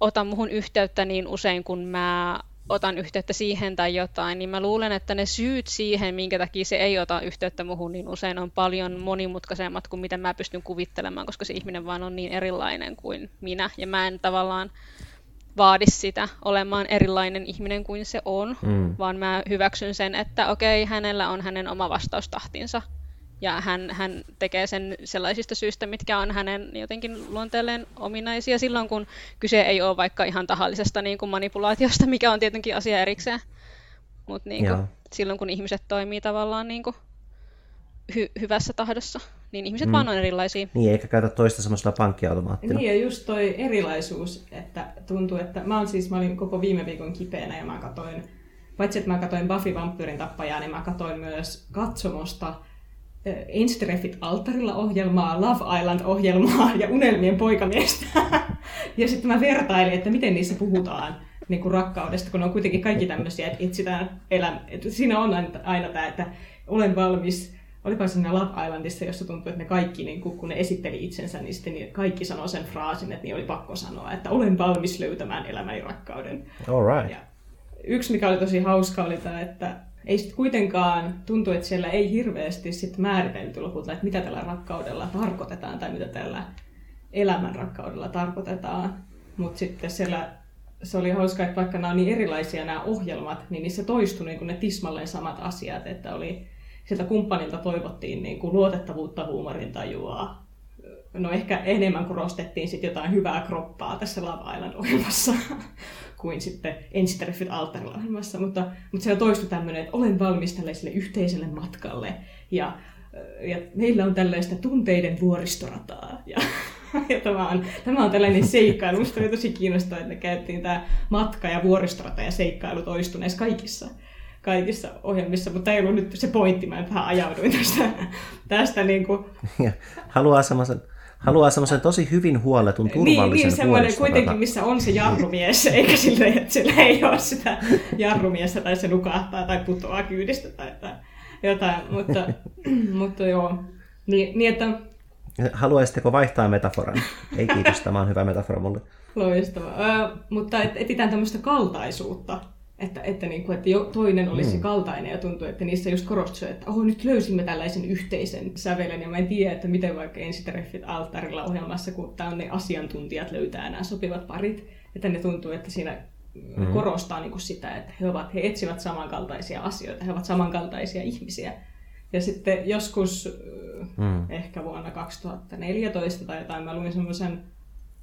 ota muhun yhteyttä niin usein kun mä otan yhteyttä siihen tai jotain, niin mä luulen, että ne syyt siihen, minkä takia se ei ota yhteyttä muhun niin usein on paljon monimutkaisemmat kuin mitä mä pystyn kuvittelemaan, koska se ihminen vaan on niin erilainen kuin minä ja mä en tavallaan vaadi sitä olemaan erilainen ihminen kuin se on, Mm. vaan mä hyväksyn sen, että okei, hänellä on hänen oma vastaustahtinsa ja hän, hän tekee sen sellaisista syistä, mitkä on hänen jotenkin luonteelleen ominaisia silloin, kun kyse ei ole vaikka ihan tahallisesta niin kuin manipulaatiosta, mikä on tietenkin asia erikseen. Mutta niin silloin, kun ihmiset toimii tavallaan niin kuin hy- hyvässä tahdossa, niin ihmiset Mm. vaan on erilaisia. Niin, eikä käytä toista semmoisella pankkiautomaattina. Niin ja just toi erilaisuus, että tuntuu, että mä oon siis, mä olin koko viime viikon kipeänä ja mä katoin, paitsi että mä katoin Buffy Vampyrin tappajaa, niin mä katoin myös katsomosta Enstreffit alttarilla ohjelmaa, Love Island-ohjelmaa ja Unelmien poikamiestä. <laughs> ja sitten mä vertailin, että miten niissä puhutaan niin kuin rakkaudesta, kun ne on kuitenkin kaikki tämmöisiä, että etsitään elämä. Että siinä on aina, aina tämä, että olen valmis Olipa siinä Love Islandissa, jossa tuntuu, että ne kaikki, niin kun ne esitteli itsensä, niin sitten niin kaikki sanoi sen fraasin, että niin oli pakko sanoa, että olen valmis löytämään elämäni rakkauden. All right. Ja yksi, mikä oli tosi hauska, oli tämä, että ei sitten kuitenkaan tuntu, että siellä ei hirveästi sit määritelty lopulta, että mitä tällä rakkaudella tarkoitetaan tai mitä tällä elämän rakkaudella tarkoitetaan. Mutta sitten siellä se oli hauska, että vaikka nämä on niin erilaisia nämä ohjelmat, niin niissä toistui niin ne tismalleen samat asiat, että oli sieltä kumppanilta toivottiin niin kuin luotettavuutta, huumorintajua. No ehkä enemmän korostettiin sitten jotain hyvää kroppaa tässä Love Island-ohjelmassa <laughs> kuin sitten Ensitreffit Alttarilla-ohjelmassa, mutta, mutta siellä toistui tämmöinen, että olen valmis tällaiselle yhteiselle matkalle ja, ja meillä on tällaista tunteiden vuoristorataa. Ja, <laughs> ja tämä, on, tämä on tällainen seikkailu. Minusta oli tosi kiinnostavaa, että käytiin tämä matka ja vuoristorata ja seikkailu toistuneessa kaikissa kaikissa ohjelmissa, mutta ei ollut nyt se pointti, mä vähän ajauduin tästä, tästä niin kuin, <laughs> haluaa semmoisen, haluaa semmoisen tosi hyvin huolletun, niin, turvallisen niin semmoinen vuoristoradan. kuitenkin, missä on se jarrumies, <laughs> eikä silleen, että sillä ei ole sitä jarrumiestä tai se nukahtaa tai putoaa kyydistä tai jotain, jotain mutta, <laughs> mutta joo. Niin, niin että Haluaisitteko vaihtaa metaforan? Ei kiitos, <laughs> tämä on hyvä metafora mulle. Loistavaa. Öö, mutta et, etsitään tämmöistä kaltaisuutta, että, että, niin kuin, että jo toinen olisi mm. kaltainen ja tuntuu, että niissä just korostui, että oho, nyt löysimme tällaisen yhteisen sävelen ja mä en tiedä, että miten vaikka ensitreffit alttarilla ohjelmassa, kun tämä on ne asiantuntijat löytää nämä sopivat parit, että ne tuntuu, että siinä mm. korostaa niin kuin sitä, että he, ovat, he etsivät samankaltaisia asioita, he ovat samankaltaisia ihmisiä. Ja sitten joskus mm. ehkä vuonna 2014 tai jotain, mä luin semmoisen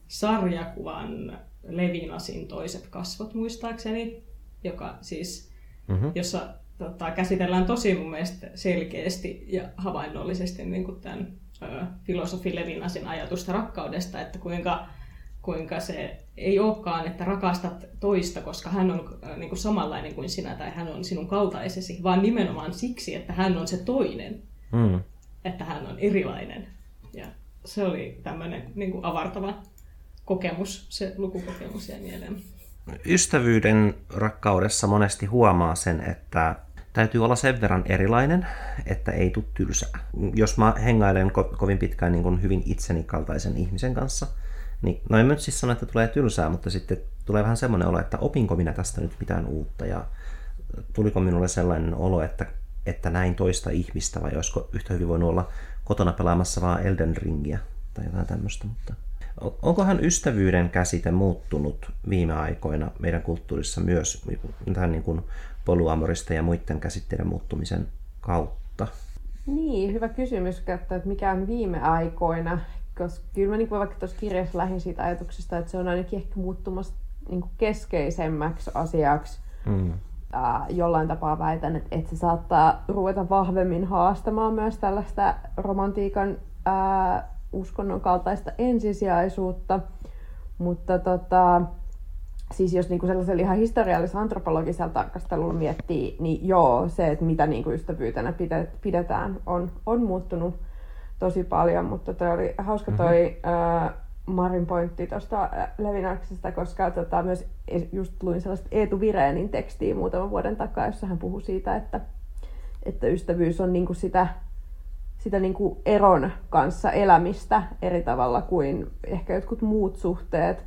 sarjakuvan Levinasin toiset kasvot muistaakseni, joka siis, mm-hmm. jossa tota, käsitellään tosi mun mielestä selkeästi ja havainnollisesti niin kuin tämän ö, filosofi Levinasin ajatusta rakkaudesta, että kuinka, kuinka se ei olekaan, että rakastat toista, koska hän on ö, niin kuin samanlainen kuin sinä tai hän on sinun kaltaisesi, vaan nimenomaan siksi, että hän on se toinen, Mm. että hän on erilainen. Ja se oli tämmöinen niin kuin avartava kokemus, se lukukokemus jäi mieleen. Ystävyyden rakkaudessa monesti huomaa sen, että täytyy olla sen verran erilainen, että ei tule tylsää. Jos mä hengailen ko- kovin pitkään niin kuin hyvin itseni kaltaisen ihmisen kanssa, niin no en nyt siis sano, että tulee tylsää, mutta sitten tulee vähän semmoinen olo, että opinko minä tästä nyt mitään uutta ja tuliko minulle sellainen olo, että, että näin toista ihmistä vai olisiko yhtä hyvin voinut olla kotona pelaamassa vaan Elden Ringiä tai jotain tämmöistä, mutta Onkohan ystävyyden käsite muuttunut viime aikoina meidän kulttuurissa myös tämän niin kuin polyamorista ja muiden käsitteiden muuttumisen kautta? Niin, hyvä kysymys, että mikä on viime aikoina, koska kyllä mä niin kuin vaikka tuossa kirjassa lähdin siitä ajatuksesta, että se on ainakin ehkä muuttumassa niin kuin keskeisemmäksi asiaksi Mm. Ää, jollain tapaa väitän, että, että se saattaa ruveta vahvemmin haastamaan myös tällaista romantiikan ää, uskonnon kaltaista ensisijaisuutta. Mutta tota, siis jos niinku sellaisella ihan historiallisella antropologisella tarkastelulla miettii, niin joo, se, että mitä niinku ystävyytenä pidetään, on, on muuttunut tosi paljon, mutta toi oli hauska toi mm-hmm. Marin pointti tuosta Levinaksestä, koska tota, myös just luin sellaista Eetu Vireenin tekstiä muutaman vuoden takaa, jossa hän puhui siitä, että, että ystävyys on niinku sitä, sitä niinku eron kanssa elämistä eri tavalla kuin ehkä jotkut muut suhteet.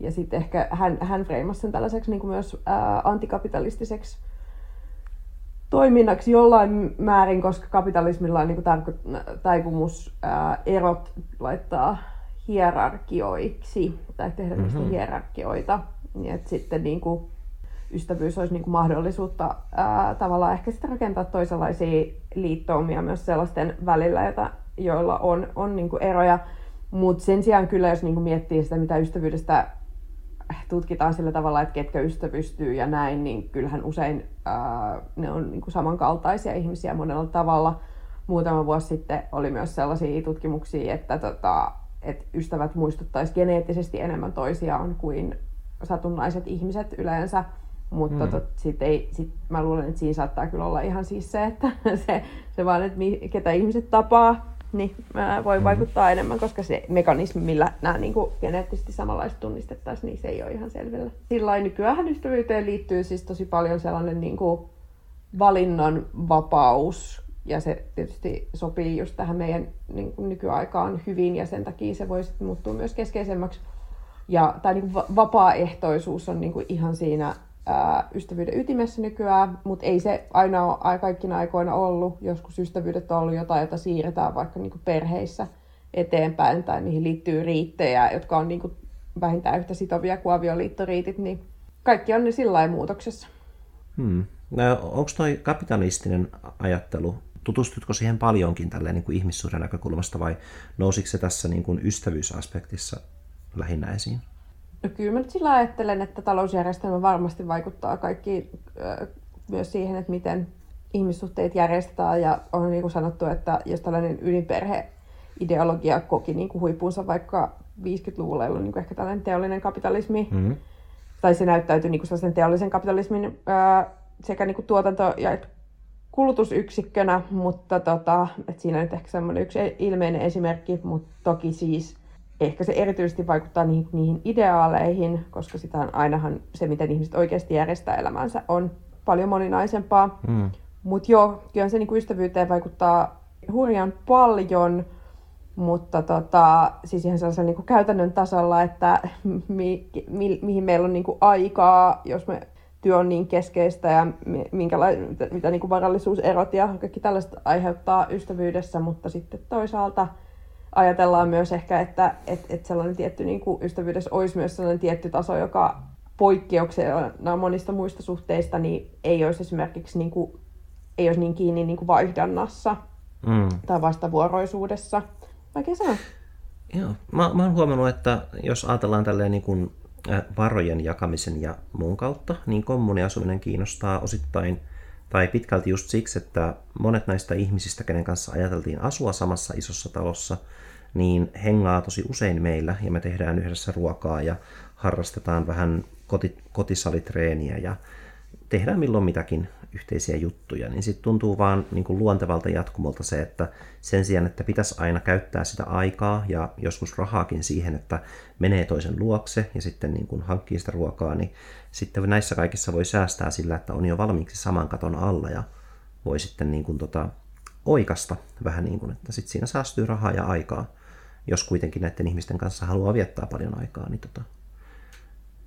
Ja sitten ehkä hän, hän freimasi sen tällaiseksi niin kuin myös ää, antikapitalistiseksi toiminnaksi jollain määrin, koska kapitalismilla on niin kuin taipumus ää, erot laittaa hierarkioiksi tai tehdä mm-hmm. hierarkioita. Niin että sitten niin kuin, ystävyys olisi niin kuin mahdollisuutta ää, tavallaan ehkä sitten rakentaa toisenlaisia liittoumia myös sellaisten välillä, jota, joilla on, on niin kuin eroja. Mutta sen sijaan kyllä, jos niin kuin miettii sitä, mitä ystävyydestä tutkitaan sillä tavalla, että ketkä ystävystyy ja näin, niin kyllähän usein ää, ne on niin kuin samankaltaisia ihmisiä monella tavalla. Muutama vuosi sitten oli myös sellaisia tutkimuksia, että, tota, että ystävät muistuttaisi geneettisesti enemmän toisiaan kuin satunnaiset ihmiset yleensä. Mutta mm. tot, sit ei, sit mä luulen, että siinä saattaa kyllä olla ihan siis se, että <laughs> se, se vaan, että mi, ketä ihmiset tapaa, niin voi mm-hmm. vaikuttaa enemmän, koska se mekanismi, millä nämä niin kuin geneettisesti samanlaiset tunnistettaisiin, niin se ei ole ihan selvillä. Sillä nykyään ystävyyteen liittyy siis tosi paljon sellainen niin kuin valinnan vapaus, ja se tietysti sopii just tähän meidän niin kuin nykyaikaan hyvin, ja sen takia se voi sitten muuttua myös keskeisemmäksi. Ja tämä niin kuin vapaaehtoisuus on niin kuin ihan siinä ystävyyden ytimessä nykyään, mutta ei se aina ole kaikkina aikoina ollut. Joskus ystävyydet on ollut jotain, jota siirretään vaikka niin kuin perheissä eteenpäin, tai niihin liittyy riittejä, jotka on niin kuin vähintään yhtä sitovia kuin avioliittoriitit, niin kaikki on ne sillä muutoksessa. Hmm. No, onko toi kapitalistinen ajattelu, tutustutko siihen paljonkin tälleen niin kuin ihmissuhden näkökulmasta vai nousiko se tässä niin kuin ystävyysaspektissa lähinnä esiin? No kyllä mä nyt sillä ajattelen, että talousjärjestelmä varmasti vaikuttaa kaikki myös siihen, että miten ihmissuhteet järjestetään. Ja on niin kuin sanottu, että jos tällainen ydinperheideologia koki niin kuin huipunsa vaikka 50-luvulla, jolloin niin kuin ehkä tällainen teollinen kapitalismi, mm-hmm. tai se näyttäytyi niin kuin sellaisen teollisen kapitalismin ää, sekä niin kuin tuotanto- ja kulutusyksikkönä, mutta tota, että siinä nyt ehkä semmoinen yksi ilmeinen esimerkki, mutta toki siis ehkä se erityisesti vaikuttaa niihin, niihin ideaaleihin, koska sitä on ainahan se, miten ihmiset oikeasti järjestää elämänsä, on paljon moninaisempaa. Mm. Mutta joo, kyllä se niinku ystävyyteen vaikuttaa hurjan paljon, mutta tota, siis ihan sellaisen niinku käytännön tasolla, että <laughs> mi, mi, mihin meillä on niinku aikaa, jos me työ on niin keskeistä ja minkälaista, mitä, mitä niinku varallisuuserot ja kaikki tällaiset aiheuttaa ystävyydessä, mutta sitten toisaalta – ajatellaan myös ehkä, että et, et sellainen tietty niin kuin ystävyydessä olisi myös sellainen tietty taso, joka poikkeuksena monista muista suhteista niin ei olisi esimerkiksi niin kuin, ei olisi niin kiinni niin kuin vaihdannassa mm. tai vastavuoroisuudessa. Vaikea sanoa. Joo. Mä, mä oon huomannut, että jos ajatellaan tälleen niin kuin varojen jakamisen ja muun kautta, niin kommuniasuminen kiinnostaa osittain tai pitkälti just siksi, että monet näistä ihmisistä, kenen kanssa ajateltiin asua samassa isossa talossa, niin hengaa tosi usein meillä ja me tehdään yhdessä ruokaa ja harrastetaan vähän koti, kotisalitreeniä ja tehdään milloin mitäkin yhteisiä juttuja, niin sitten tuntuu vaan niin kuin luontevalta jatkumolta se, että sen sijaan, että pitäisi aina käyttää sitä aikaa ja joskus rahaakin siihen, että menee toisen luokse ja sitten niin kuin hankkii sitä ruokaa, niin sitten näissä kaikissa voi säästää sillä, että on jo valmiiksi saman katon alla ja voi sitten niin kuin tota, oikasta vähän niin kuin, että sitten siinä säästyy rahaa ja aikaa jos kuitenkin näiden ihmisten kanssa haluaa viettää paljon aikaa, niin tota,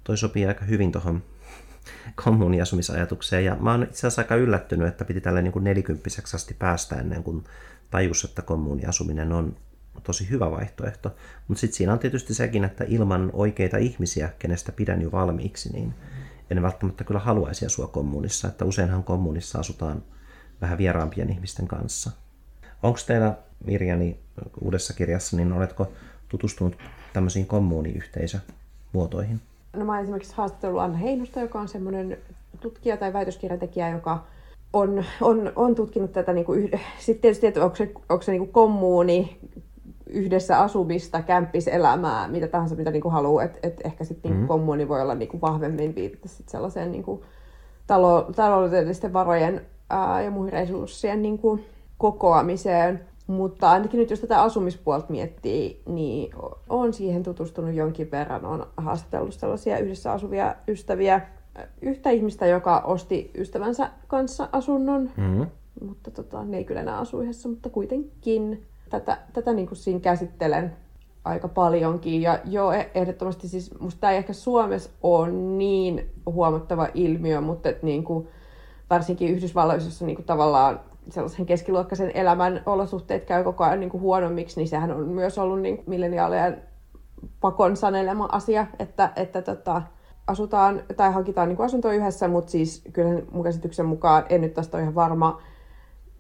toi sopii aika hyvin tuohon <laughs> kommuniasumisajatukseen. Ja mä oon itse asiassa aika yllättynyt, että piti tälle niin kuin nelikymppiseksi asti päästä ennen kuin tajus, että kommuniasuminen on tosi hyvä vaihtoehto. Mutta sitten siinä on tietysti sekin, että ilman oikeita ihmisiä, kenestä pidän jo valmiiksi, niin en välttämättä kyllä haluaisi asua kommunissa. Että useinhan kommunissa asutaan vähän vieraampien ihmisten kanssa. Onko teillä Mirjani uudessa kirjassa, niin oletko tutustunut tämmöisiin kommuniyhteisömuotoihin? No mä olen esimerkiksi haastatellut Anna Heinosta, joka on semmoinen tutkija tai väitöskirjatekijä, joka on, on, on tutkinut tätä niin kuin sitten tietysti, että onko se, onko se niin kuin kommuuni, yhdessä asumista, kämppiselämää, mitä tahansa, mitä niin kuin haluaa. Että et ehkä sitten niin mm-hmm. kommuuni voi olla niin kuin vahvemmin viitata sit sellaiseen niin kuin talo, taloudellisten varojen ää, ja muihin resurssien niin kuin kokoamiseen. Mutta ainakin nyt jos tätä asumispuolta miettii, niin on siihen tutustunut jonkin verran. on haastatellut sellaisia yhdessä asuvia ystäviä. Yhtä ihmistä, joka osti ystävänsä kanssa asunnon, mm-hmm. mutta tota, ne ei kyllä enää asu yhdessä, mutta kuitenkin tätä, tätä niin kuin siinä käsittelen aika paljonkin. Ja joo, e- ehdottomasti siis musta tämä ei ehkä Suomessa ole niin huomattava ilmiö, mutta et niin kuin, varsinkin Yhdysvalloissa, jossa niin kuin tavallaan sellaisen keskiluokkaisen elämän olosuhteet käy koko ajan niin kuin huonommiksi, niin sehän on myös ollut niin milleniaalien pakon sanelema asia, että, että tota, asutaan tai hankitaan niin kuin asunto yhdessä, mutta siis kyllä mun käsityksen mukaan, en nyt tästä ole ihan varma,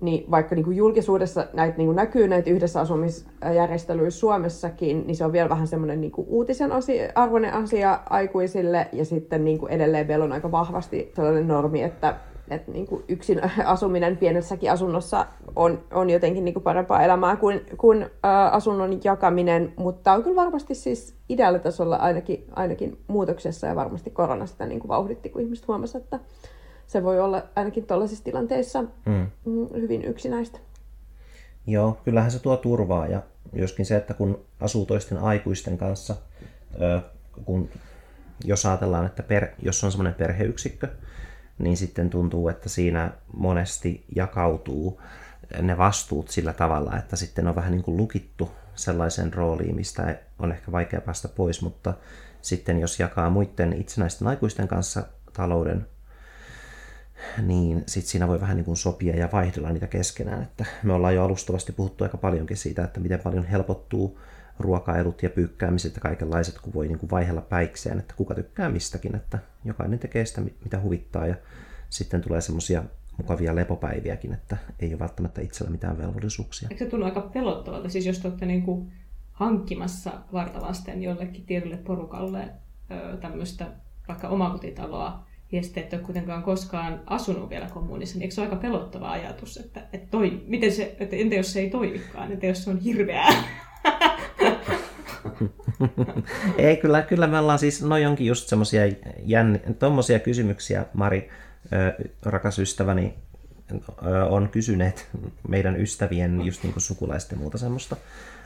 niin vaikka niin kuin julkisuudessa näitä niin kuin näkyy näitä yhdessä asumisjärjestelyjä Suomessakin, niin se on vielä vähän semmoinen niin kuin uutisen asia, arvoinen asia aikuisille, ja sitten niin kuin edelleen vielä on aika vahvasti sellainen normi, että, että niin kuin yksin <laughs> asuminen pienessäkin asunnossa on, on jotenkin niin kuin parempaa elämää kuin, kuin ä, asunnon jakaminen, mutta on kyllä varmasti siis ideaalla tasolla ainakin, ainakin muutoksessa, ja varmasti korona sitä niin kuin vauhditti, kun ihmiset huomasivat, että se voi olla ainakin tällaisissa tilanteissa mm. mm. hyvin yksinäistä. Joo, kyllähän se tuo turvaa ja joskin se, että kun asuu toisten aikuisten kanssa, kun jos ajatellaan, että per, jos on semmoinen perheyksikkö, niin sitten tuntuu, että siinä monesti jakautuu ne vastuut sillä tavalla, että sitten on vähän niin kuin lukittu sellaiseen rooliin, mistä on ehkä vaikea päästä pois, mutta sitten jos jakaa muiden itsenäisten aikuisten kanssa talouden niin sitten siinä voi vähän niin kuin sopia ja vaihdella niitä keskenään. Että me ollaan jo alustavasti puhuttu aika paljonkin siitä, että miten paljon helpottuu ruokailut ja pyykkäämiset ja kaikenlaiset, kun voi niin kuin vaihella päikseen, että kuka tykkää mistäkin, että jokainen tekee sitä, mitä huvittaa ja sitten tulee semmoisia mukavia lepopäiviäkin, että ei ole välttämättä itsellä mitään velvollisuuksia. Eikö se tunnu aika pelottavalta, siis jos te olette niin kuin hankkimassa vartavasten jollekin tietylle porukalle tämmöistä vaikka omakotitaloa, ja sitten et ole kuitenkaan koskaan asunut vielä kommunissa, niin eikö se ole aika pelottava ajatus, että, että toi, miten se, että entä jos se ei toimikaan, entä jos se on hirveää? <laughs> <laughs> ei, kyllä, kyllä me ollaan siis, no jonkin just semmoisia tommosia kysymyksiä, Mari, rakas ystäväni, on kysyneet meidän ystävien just niin kuin sukulaisten muuta semmoista.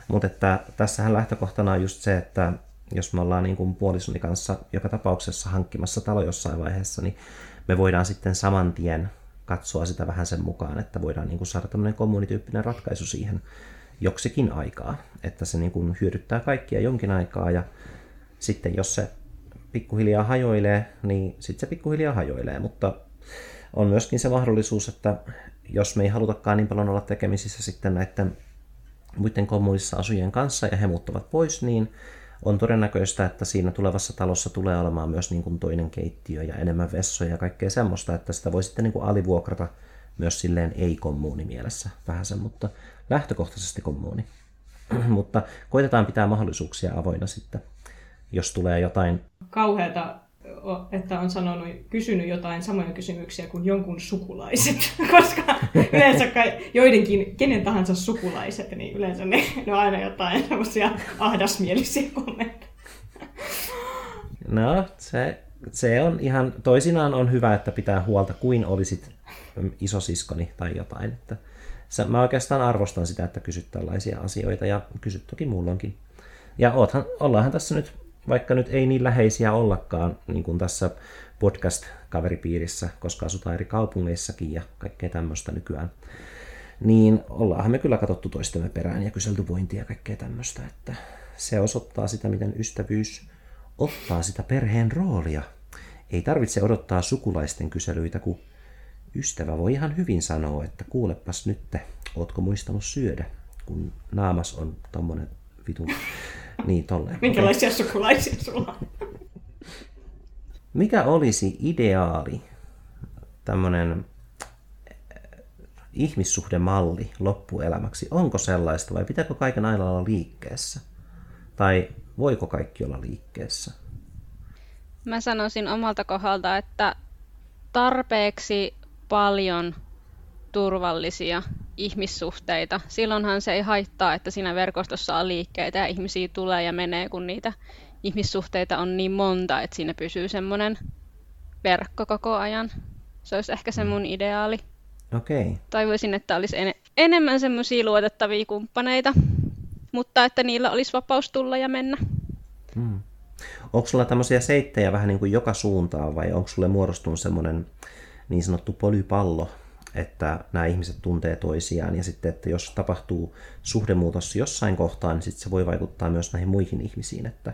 Mutta että tässähän lähtökohtana on just se, että jos me ollaan niin kuin puolisoni kanssa joka tapauksessa hankkimassa talo jossain vaiheessa, niin me voidaan sitten saman tien katsoa sitä vähän sen mukaan, että voidaan niin kuin saada tämmöinen kommunityyppinen ratkaisu siihen joksikin aikaa, että se niin kuin hyödyttää kaikkia jonkin aikaa ja sitten jos se pikkuhiljaa hajoilee, niin sitten se pikkuhiljaa hajoilee, mutta on myöskin se mahdollisuus, että jos me ei halutakaan niin paljon olla tekemisissä sitten näiden muiden kommunissa asujien kanssa ja he muuttavat pois, niin on todennäköistä, että siinä tulevassa talossa tulee olemaan myös niin kuin toinen keittiö ja enemmän vessoja ja kaikkea semmoista, että sitä voi sitten niin kuin alivuokrata myös silleen ei-kommuuni mielessä vähän sen, mutta lähtökohtaisesti kommuuni. <clears throat> mutta koitetaan pitää mahdollisuuksia avoinna sitten, jos tulee jotain... Kauheata että on sanonut, kysynyt jotain samoja kysymyksiä kuin jonkun sukulaiset, <laughs> koska <laughs> yleensä joidenkin, kenen tahansa sukulaiset, niin yleensä ne, ne on aina jotain semmoisia ahdasmielisiä kommentteja. <laughs> No, se, se on ihan, toisinaan on hyvä, että pitää huolta kuin olisit isosiskoni tai jotain. Että mä oikeastaan arvostan sitä, että kysyt tällaisia asioita ja kysyt toki mullonkin. Ja oothan, ollaanhan tässä nyt vaikka nyt ei niin läheisiä ollakaan, niin kuin tässä podcast-kaveripiirissä, koska asutaan eri kaupungeissakin ja kaikkea tämmöistä nykyään, niin ollaanhan me kyllä katsottu toistemme perään ja kyselty vointia ja kaikkea tämmöistä, että se osoittaa sitä, miten ystävyys ottaa sitä perheen roolia. Ei tarvitse odottaa sukulaisten kyselyitä, kun ystävä voi ihan hyvin sanoa, että kuulepas nyt, ootko muistanut syödä, kun naamas on tommonen vitun <laughs> niin, tolleen. Minkälaisia sukulaisia sulla on? Mikä olisi ideaali tämmöinen eh, ihmissuhdemalli loppuelämäksi? Onko sellaista vai pitääkö kaiken aina olla liikkeessä? Tai voiko kaikki olla liikkeessä? Mä sanoisin omalta kohdalta, että tarpeeksi paljon turvallisia ihmissuhteita, silloinhan se ei haittaa, että siinä verkostossa on liikkeitä ja ihmisiä tulee ja menee, kun niitä ihmissuhteita on niin monta, että siinä pysyy semmoinen verkko koko ajan. Se olisi ehkä se mun ideaali. Okei. Okay. Toivoisin, että olisi en- enemmän semmoisia luotettavia kumppaneita, mutta että niillä olisi vapaus tulla ja mennä. Hmm. Onko sulla tämmöisiä seittejä vähän niin kuin joka suuntaan vai onko sulle muodostunut semmoinen niin sanottu polypallo, että nämä ihmiset tuntee toisiaan ja sitten, että jos tapahtuu suhdemuutos jossain kohtaa, niin sitten se voi vaikuttaa myös näihin muihin ihmisiin, että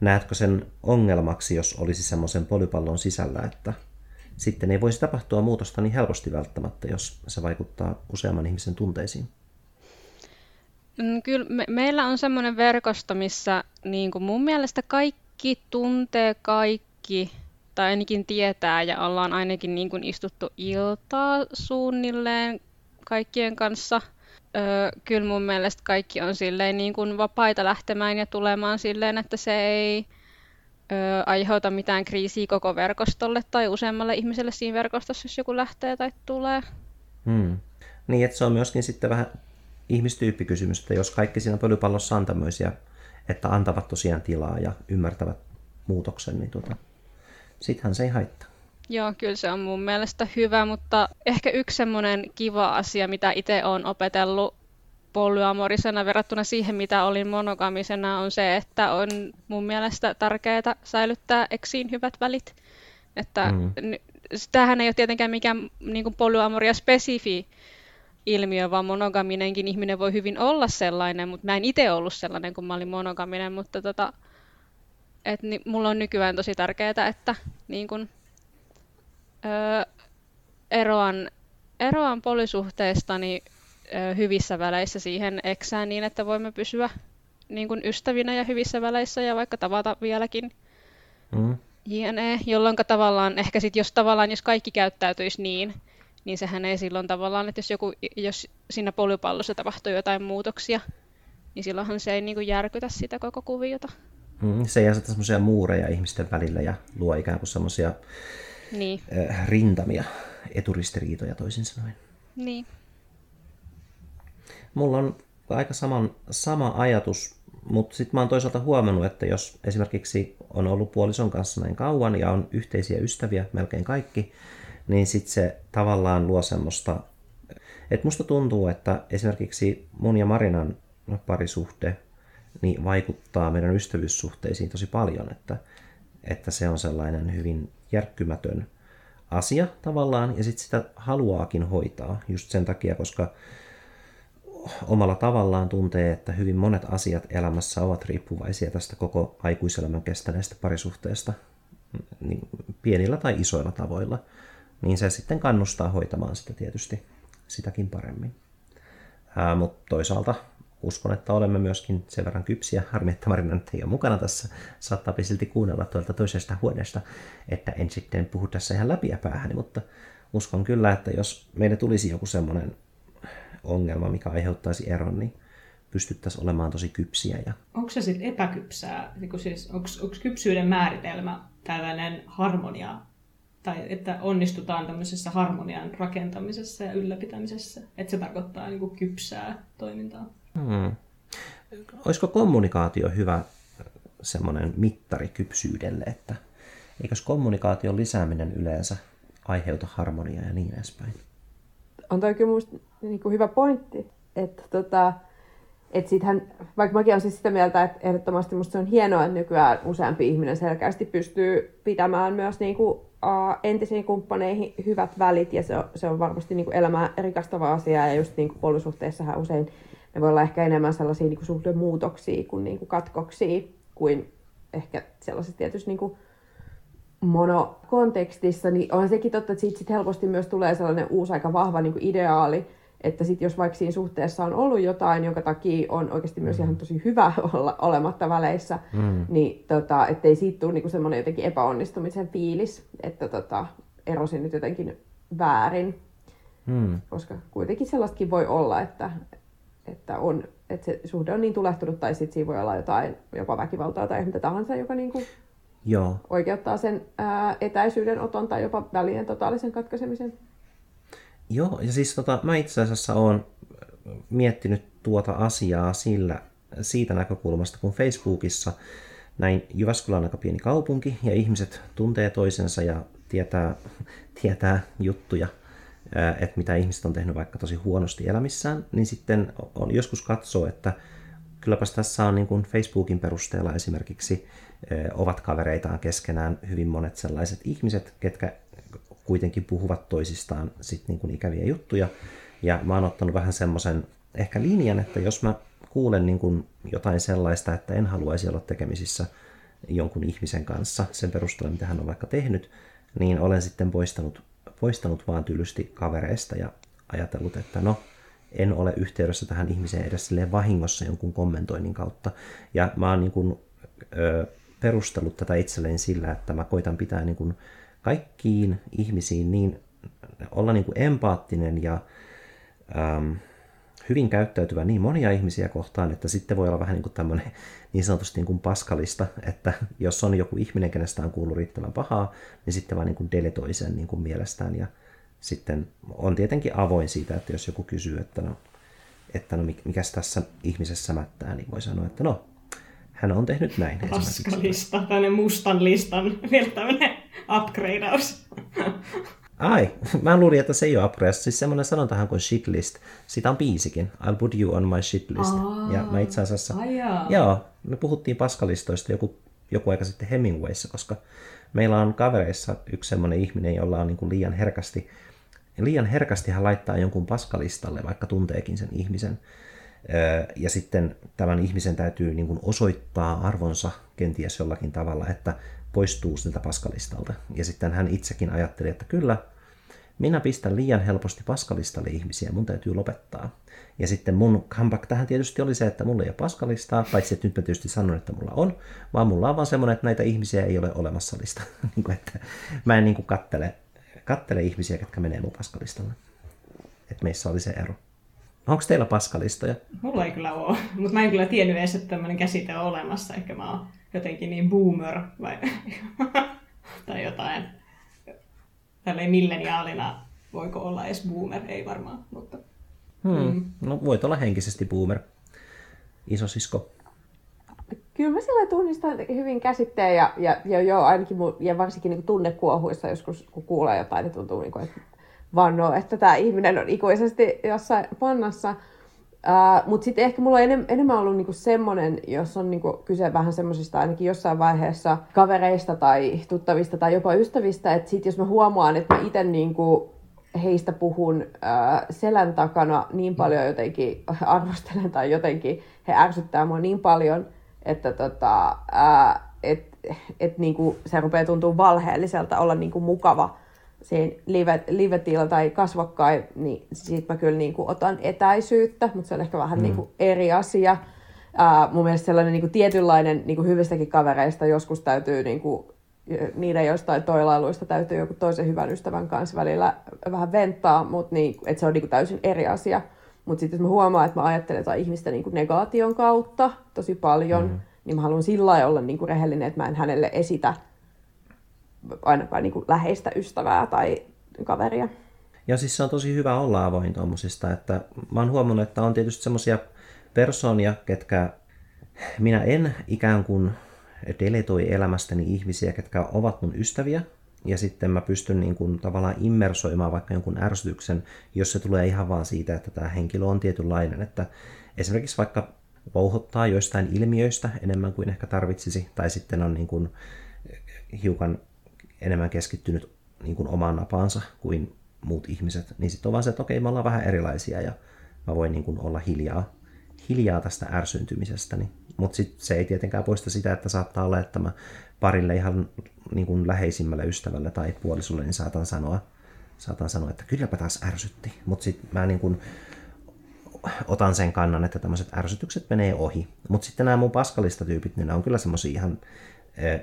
näetkö sen ongelmaksi, jos olisi semmoisen polypallon sisällä, että sitten ei voisi tapahtua muutosta niin helposti välttämättä, jos se vaikuttaa useamman ihmisen tunteisiin? Mm, kyllä me, meillä on semmoinen verkosto, missä niin kuin mun mielestä kaikki tuntee kaikki, tai ainakin tietää, ja ollaan ainakin niin kuin istuttu iltaa suunnilleen kaikkien kanssa. Öö, kyllä mun mielestä kaikki on silleen niin kuin vapaita lähtemään ja tulemaan silleen, että se ei öö, aiheuta mitään kriisiä koko verkostolle tai useammalle ihmiselle siinä verkostossa, jos joku lähtee tai tulee. Hmm. Niin, että se on myöskin sitten vähän ihmistyyppikysymys, että jos kaikki siinä pölypallossa on tämmöisiä, että antavat tosiaan tilaa ja ymmärtävät muutoksen, niin tota, sittenhän se ei haittaa. Joo, kyllä se on mun mielestä hyvä, mutta ehkä yksi semmoinen kiva asia, mitä itse olen opetellut polyamorisena verrattuna siihen, mitä olin monogamisena, on se, että on mun mielestä tärkeää säilyttää eksiin hyvät välit. Että mm. tämähän ei ole tietenkään mikään niin polyamoria spesifi ilmiö, vaan monogaminenkin ihminen voi hyvin olla sellainen, mutta mä en itse ollut sellainen, kun mä olin monogaminen, mutta tota, et, niin, mulla on nykyään tosi tärkeää, että niin kun, öö, eroan, eroan polisuhteestani öö, hyvissä väleissä siihen eksään niin, että voimme pysyä niin kun ystävinä ja hyvissä väleissä ja vaikka tavata vieläkin. Mm. JNE, jolloin tavallaan ehkä sit, jos tavallaan jos kaikki käyttäytyisi niin, niin sehän ei silloin tavallaan, että jos, joku, jos siinä polypallossa tapahtuu jotain muutoksia, niin silloinhan se ei niin kuin järkytä sitä koko kuviota. Mm, se ei aseta semmoisia muureja ihmisten välillä ja luo ikään kuin semmoisia niin. rintamia, eturistiriitoja toisin sanoen. Niin. Mulla on aika saman, sama ajatus, mutta sitten mä oon toisaalta huomannut, että jos esimerkiksi on ollut puolison kanssa näin kauan ja on yhteisiä ystäviä, melkein kaikki, niin sitten se tavallaan luo semmoista, että musta tuntuu, että esimerkiksi mun ja Marinan parisuhde niin vaikuttaa meidän ystävyyssuhteisiin tosi paljon, että, että se on sellainen hyvin järkkymätön asia tavallaan, ja sitten sitä haluaakin hoitaa just sen takia, koska omalla tavallaan tuntee, että hyvin monet asiat elämässä ovat riippuvaisia tästä koko aikuiselämän kestäneestä parisuhteesta, niin pienillä tai isoilla tavoilla niin se sitten kannustaa hoitamaan sitä tietysti sitäkin paremmin. Mutta toisaalta uskon, että olemme myöskin sen verran kypsiä. Harmi, että Marina nyt ei ole mukana tässä. Saattaa silti kuunnella tuolta toisesta huoneesta, että en sitten puhu tässä ihan läpi ja päähän, mutta uskon kyllä, että jos meille tulisi joku semmoinen ongelma, mikä aiheuttaisi eron, niin pystyttäisiin olemaan tosi kypsiä. Ja... Onko se sitten epäkypsää? Niin siis, onko kypsyyden määritelmä tällainen harmonia tai että onnistutaan tämmöisessä harmonian rakentamisessa ja ylläpitämisessä. Että se tarkoittaa niin kuin kypsää toimintaa. Hmm. Olisiko kommunikaatio hyvä semmoinen mittari kypsyydelle, että eikös kommunikaation lisääminen yleensä aiheuta harmoniaa ja niin edespäin? On toi kyllä musta niin kuin hyvä pointti, että tota, et sittenhän, vaikka mäkin olen siis sitä mieltä, että ehdottomasti musta se on hienoa, että nykyään useampi ihminen selkeästi pystyy pitämään myös niin kuin uh, entisiin kumppaneihin hyvät välit ja se on, se on varmasti niin kuin elämää rikastava asia ja just niin kuin usein ne voi olla ehkä enemmän sellaisia niin kuin suhdemuutoksia kuin, niin kuin katkoksia kuin ehkä sellaisessa tietysti niin kuin monokontekstissa, niin on sekin totta, että siitä sit helposti myös tulee sellainen uusi aika vahva niin kuin ideaali, että sit jos vaikka siinä suhteessa on ollut jotain, jonka takia on oikeasti myös mm. ihan tosi hyvä <laughs> olla olematta väleissä, mm. niin tota, ettei siitä tule niinku semmoinen jotenkin epäonnistumisen fiilis, että tota, erosin nyt jotenkin väärin. Mm. Koska kuitenkin sellaistakin voi olla, että, että, on, että se suhde on niin tulehtunut tai sitten siinä voi olla jotain, jopa väkivaltaa tai mitä tahansa, joka niinku Joo. oikeuttaa sen ää, etäisyyden oton tai jopa välien totaalisen katkaisemisen. Joo, ja siis tota, mä itse asiassa oon miettinyt tuota asiaa sillä, siitä näkökulmasta, kun Facebookissa näin Jyväskylä on aika pieni kaupunki ja ihmiset tuntee toisensa ja tietää, <laughs> tietää juttuja, että mitä ihmiset on tehnyt vaikka tosi huonosti elämissään, niin sitten on joskus katsoo, että kylläpäs tässä on niin kuin Facebookin perusteella esimerkiksi ovat kavereitaan keskenään hyvin monet sellaiset ihmiset, ketkä kuitenkin puhuvat toisistaan sit niin kuin ikäviä juttuja. Ja mä oon ottanut vähän semmoisen ehkä linjan, että jos mä kuulen niin kuin jotain sellaista, että en haluaisi olla tekemisissä jonkun ihmisen kanssa sen perusteella, mitä hän on vaikka tehnyt, niin olen sitten poistanut, poistanut vaan tylysti kavereista ja ajatellut, että no, en ole yhteydessä tähän ihmiseen edes vahingossa jonkun kommentoinnin kautta. Ja mä oon niin kuin, ö, perustellut tätä itselleen sillä, että mä koitan pitää niin kuin kaikkiin ihmisiin niin, olla niin kuin empaattinen ja äm, hyvin käyttäytyvä niin monia ihmisiä kohtaan, että sitten voi olla vähän niin kuin tämmöinen niin sanotusti niin kuin paskalista, että jos on joku ihminen, kenestä on kuullut riittävän pahaa, niin sitten vaan niin kuin deletoi sen niin kuin mielestään ja sitten on tietenkin avoin siitä, että jos joku kysyy, että no, että no mikäs tässä ihmisessä mättää, niin voi sanoa, että no, hän on tehnyt näin. Paskalista, tämmöinen mustan listan, vielä tämmöinen upgradeaus. Ai, <laughs> mä luulin, että se ei ole upgrade. Siis semmoinen sanontahan kuin shitlist. Sitä on biisikin. I'll put you on my shitlist. Aa, ja mä itse asiassa... Joo, me puhuttiin paskalistoista joku, joku aika sitten Hemingwayssa, koska meillä on kavereissa yksi semmoinen ihminen, jolla on niin kuin liian herkästi liian herkästi hän laittaa jonkun paskalistalle, vaikka tunteekin sen ihmisen. Ja sitten tämän ihmisen täytyy niin kuin osoittaa arvonsa kenties jollakin tavalla, että poistuu siltä paskalistalta. Ja sitten hän itsekin ajatteli, että kyllä, minä pistän liian helposti paskalistalle ihmisiä, mun täytyy lopettaa. Ja sitten mun comeback tähän tietysti oli se, että mulla ei ole paskalistaa, paitsi että nyt mä tietysti sanon, että mulla on, vaan mulla on vaan semmoinen, että näitä ihmisiä ei ole olemassa lista. <laughs> Niin että mä en niin kuin kattele, kattele ihmisiä, jotka menee mun paskalistalle. Että meissä oli se ero. Onko teillä paskalistoja? Mulla ei kyllä ole, <laughs> mutta mä en kyllä tiennyt edes, että tämmöinen käsite on olemassa. Ehkä mä oon jotenkin niin boomer vai, <laughs> tai jotain. Tälleen milleniaalina voiko olla edes boomer, ei varmaan, mutta... Hmm. Mm. No voit olla henkisesti boomer, isosisko. Kyllä mä sillä tunnistan hyvin käsitteen ja, ja, ja joo, ainakin mun, ja varsinkin niin tunnekuohuissa joskus, kun kuulee jotain, niin tuntuu, niin kuin, että vannoo, että tämä ihminen on ikuisesti jossain pannassa. Uh, Mutta sitten ehkä mulla on enem, enemmän ollut niinku semmoinen, jos on niinku kyse vähän semmoisista ainakin jossain vaiheessa kavereista tai tuttavista tai jopa ystävistä, että sitten jos mä huomaan, että mä itse niinku heistä puhun uh, selän takana niin paljon jotenkin <laughs> arvostelen tai jotenkin he ärsyttää mua niin paljon, että tota, uh, et, et niinku se rupeaa tuntua valheelliselta olla niinku mukava siinä live, live tai kasvokkain, niin siitä mä kyllä niin kuin otan etäisyyttä, mutta se on ehkä vähän mm. niin kuin eri asia. Uh, mun mielestä sellainen niin kuin tietynlainen niin kuin hyvistäkin kavereista joskus täytyy niin kuin, niiden jostain toilailuista täytyy joku toisen hyvän ystävän kanssa välillä vähän venttaa, mutta niin, että se on niin kuin täysin eri asia. Mutta sitten jos mä huomaan, että mä ajattelen jotain ihmistä niin kuin negaation kautta tosi paljon, mm. niin mä haluan sillä olla niin kuin rehellinen, että mä en hänelle esitä ainakaan niin kuin läheistä ystävää tai kaveria. Ja siis se on tosi hyvä olla avoin tuommoisista, että mä oon huomannut, että on tietysti semmoisia persoonia, ketkä minä en ikään kuin deletoi elämästäni ihmisiä, ketkä ovat mun ystäviä, ja sitten mä pystyn niin kuin tavallaan immersoimaan vaikka jonkun ärsytyksen, jos se tulee ihan vaan siitä, että tämä henkilö on tietynlainen, että esimerkiksi vaikka vouhottaa joistain ilmiöistä enemmän kuin ehkä tarvitsisi, tai sitten on niin kuin hiukan enemmän keskittynyt niin kuin omaan napaansa kuin muut ihmiset, niin sitten on vaan se, että okei, me ollaan vähän erilaisia ja mä voin niin kuin olla hiljaa, hiljaa tästä ärsyntymisestä. Mutta sitten se ei tietenkään poista sitä, että saattaa olla, että mä parille ihan niin kuin läheisimmälle ystävälle tai puolisolle niin saatan sanoa, saatan sanoa, että kylläpä taas ärsytti. Mutta sitten mä niin kuin otan sen kannan, että tämmöiset ärsytykset menee ohi. Mutta sitten nämä mun paskalista tyypit, niin ne on kyllä semmoisia ihan eh,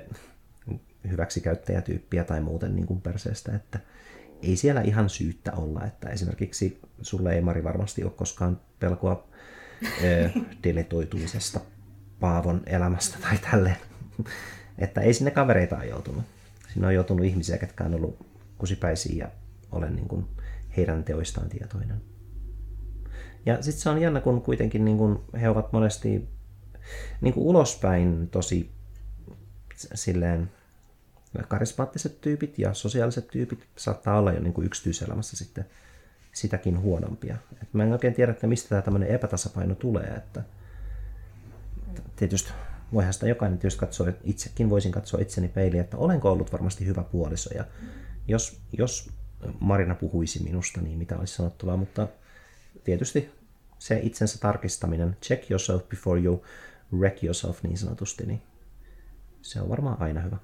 hyväksikäyttäjätyyppiä tai muuten niin kuin perseestä, että ei siellä ihan syyttä olla, että esimerkiksi sulle ei Mari varmasti ole koskaan pelkoa ö, <laughs> deletoitumisesta Paavon elämästä tai tälleen. Että ei sinne kavereita ole joutunut. Sinne on joutunut ihmisiä, ketkä on ollut kusipäisiä ja olen niin kuin heidän teoistaan tietoinen. Ja sitten se on jännä, kun kuitenkin niin kuin he ovat monesti niin kuin ulospäin tosi silleen karismaattiset tyypit ja sosiaaliset tyypit saattaa olla jo niin kuin yksityiselämässä sitten sitäkin huonompia. Et mä en oikein tiedä, että mistä tämä epätasapaino tulee. Että tietysti voihan sitä jokainen tietysti katsoa, itsekin voisin katsoa itseni peiliin, että olenko ollut varmasti hyvä puoliso. Ja jos, jos Marina puhuisi minusta, niin mitä olisi sanottavaa, mutta tietysti se itsensä tarkistaminen, check yourself before you wreck yourself niin sanotusti, niin se on varmaan aina hyvä.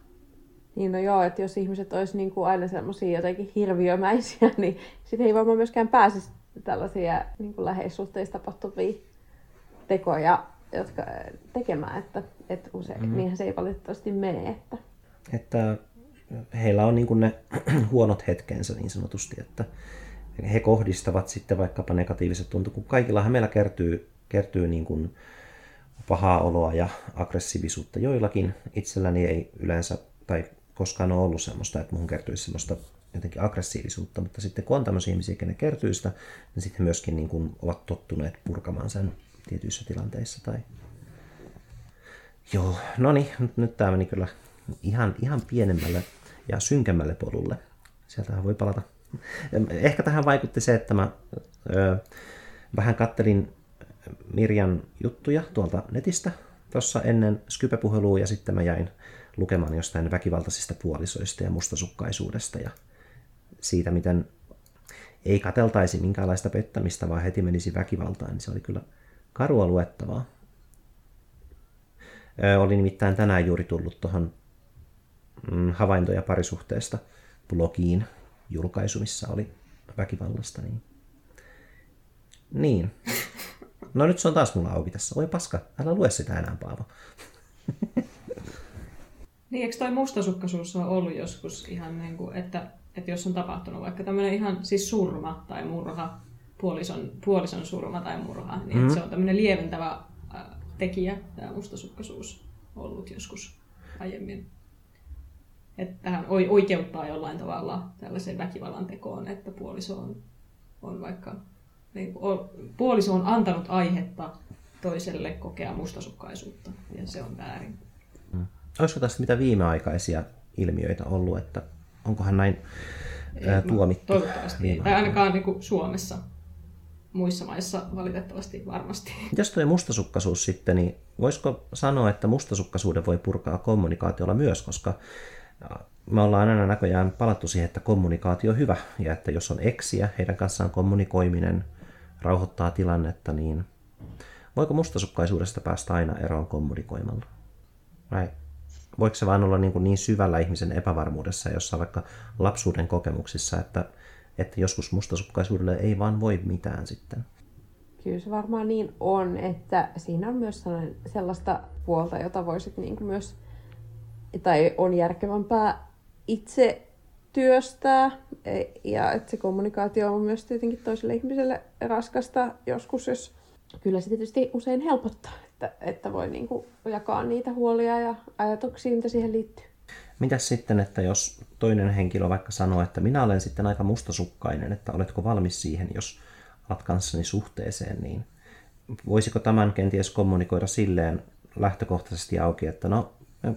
Niin no joo, että jos ihmiset olisi niin kuin aina semmoisia jotenkin hirviömäisiä, <laughs> niin sitten ei varmaan myöskään pääsisi tällaisia niin kuin läheissuhteissa tapahtuvia tekoja jotka, tekemään, että, että usein, mm-hmm. niinhän se ei valitettavasti mene. Että... että heillä on niin kuin ne <clears throat> huonot hetkensä niin sanotusti, että he kohdistavat sitten vaikkapa negatiiviset tunteet, kun kaikillahan meillä kertyy, kertyy niin kuin pahaa oloa ja aggressiivisuutta. Joillakin itselläni ei yleensä tai koskaan ole ollut semmoista, että mun kertyisi semmoista jotenkin aggressiivisuutta, mutta sitten kun on tämmöisiä ihmisiä, kenen kertyy sitä, niin sitten myöskin niin kuin ovat tottuneet purkamaan sen tietyissä tilanteissa. Tai... Joo, no niin, nyt, tämä meni kyllä ihan, ihan pienemmälle ja synkemmälle polulle. Sieltähän voi palata. Ehkä tähän vaikutti se, että mä ö, vähän kattelin Mirjan juttuja tuolta netistä tuossa ennen Skype-puhelua ja sitten mä jäin lukemaan jostain väkivaltaisista puolisoista ja mustasukkaisuudesta ja siitä, miten ei kateltaisi minkäänlaista pettämistä, vaan heti menisi väkivaltaan, niin se oli kyllä karua luettavaa. Oli nimittäin tänään juuri tullut tuohon mm, havaintoja parisuhteesta blogiin julkaisu, missä oli väkivallasta. Niin, niin. No nyt se on taas mulla auki tässä. Oi paska, älä lue sitä enää, Paavo. <laughs> Niin, eikö toi mustasukkaisuus ole ollut joskus ihan niin kuin, että, että jos on tapahtunut vaikka tämmöinen ihan siis surma tai murha, puolison, puolison surma tai murha, niin mm. se on tämmöinen lieventävä äh, tekijä, tämä mustasukkaisuus ollut joskus aiemmin. Että tähän oikeuttaa jollain tavalla tällaiseen väkivallan tekoon, että puoliso on, on vaikka niin, puoliso on antanut aihetta toiselle kokea mustasukkaisuutta, ja se on väärin. Olisiko tästä mitä viimeaikaisia ilmiöitä ollut, että onkohan näin ää, tuomittu? Toivottavasti ei. Tai ainakaan niin kuin Suomessa. Muissa maissa valitettavasti varmasti. <laughs> Jos tuo mustasukkaisuus sitten, niin voisiko sanoa, että mustasukkaisuuden voi purkaa kommunikaatiolla myös, koska me ollaan aina näköjään palattu siihen, että kommunikaatio on hyvä ja että jos on eksiä, heidän kanssaan kommunikoiminen rauhoittaa tilannetta, niin voiko mustasukkaisuudesta päästä aina eroon kommunikoimalla? Vai voiko se vain olla niin, kuin niin syvällä ihmisen epävarmuudessa jossain vaikka lapsuuden kokemuksissa, että, että joskus mustasukkaisuudelle ei vaan voi mitään sitten? Kyllä se varmaan niin on, että siinä on myös sellaista puolta, jota voisit niin kuin myös, tai on järkevämpää itse työstää. E, ja että se kommunikaatio on myös tietenkin toiselle ihmiselle raskasta joskus, jos kyllä se tietysti usein helpottaa, että, että voi niin kuin jakaa niitä huolia ja ajatuksia, mitä siihen liittyy. Mitäs sitten, että jos toinen henkilö vaikka sanoo, että minä olen sitten aika mustasukkainen, että oletko valmis siihen, jos alat kanssani suhteeseen, niin voisiko tämän kenties kommunikoida silleen lähtökohtaisesti auki, että no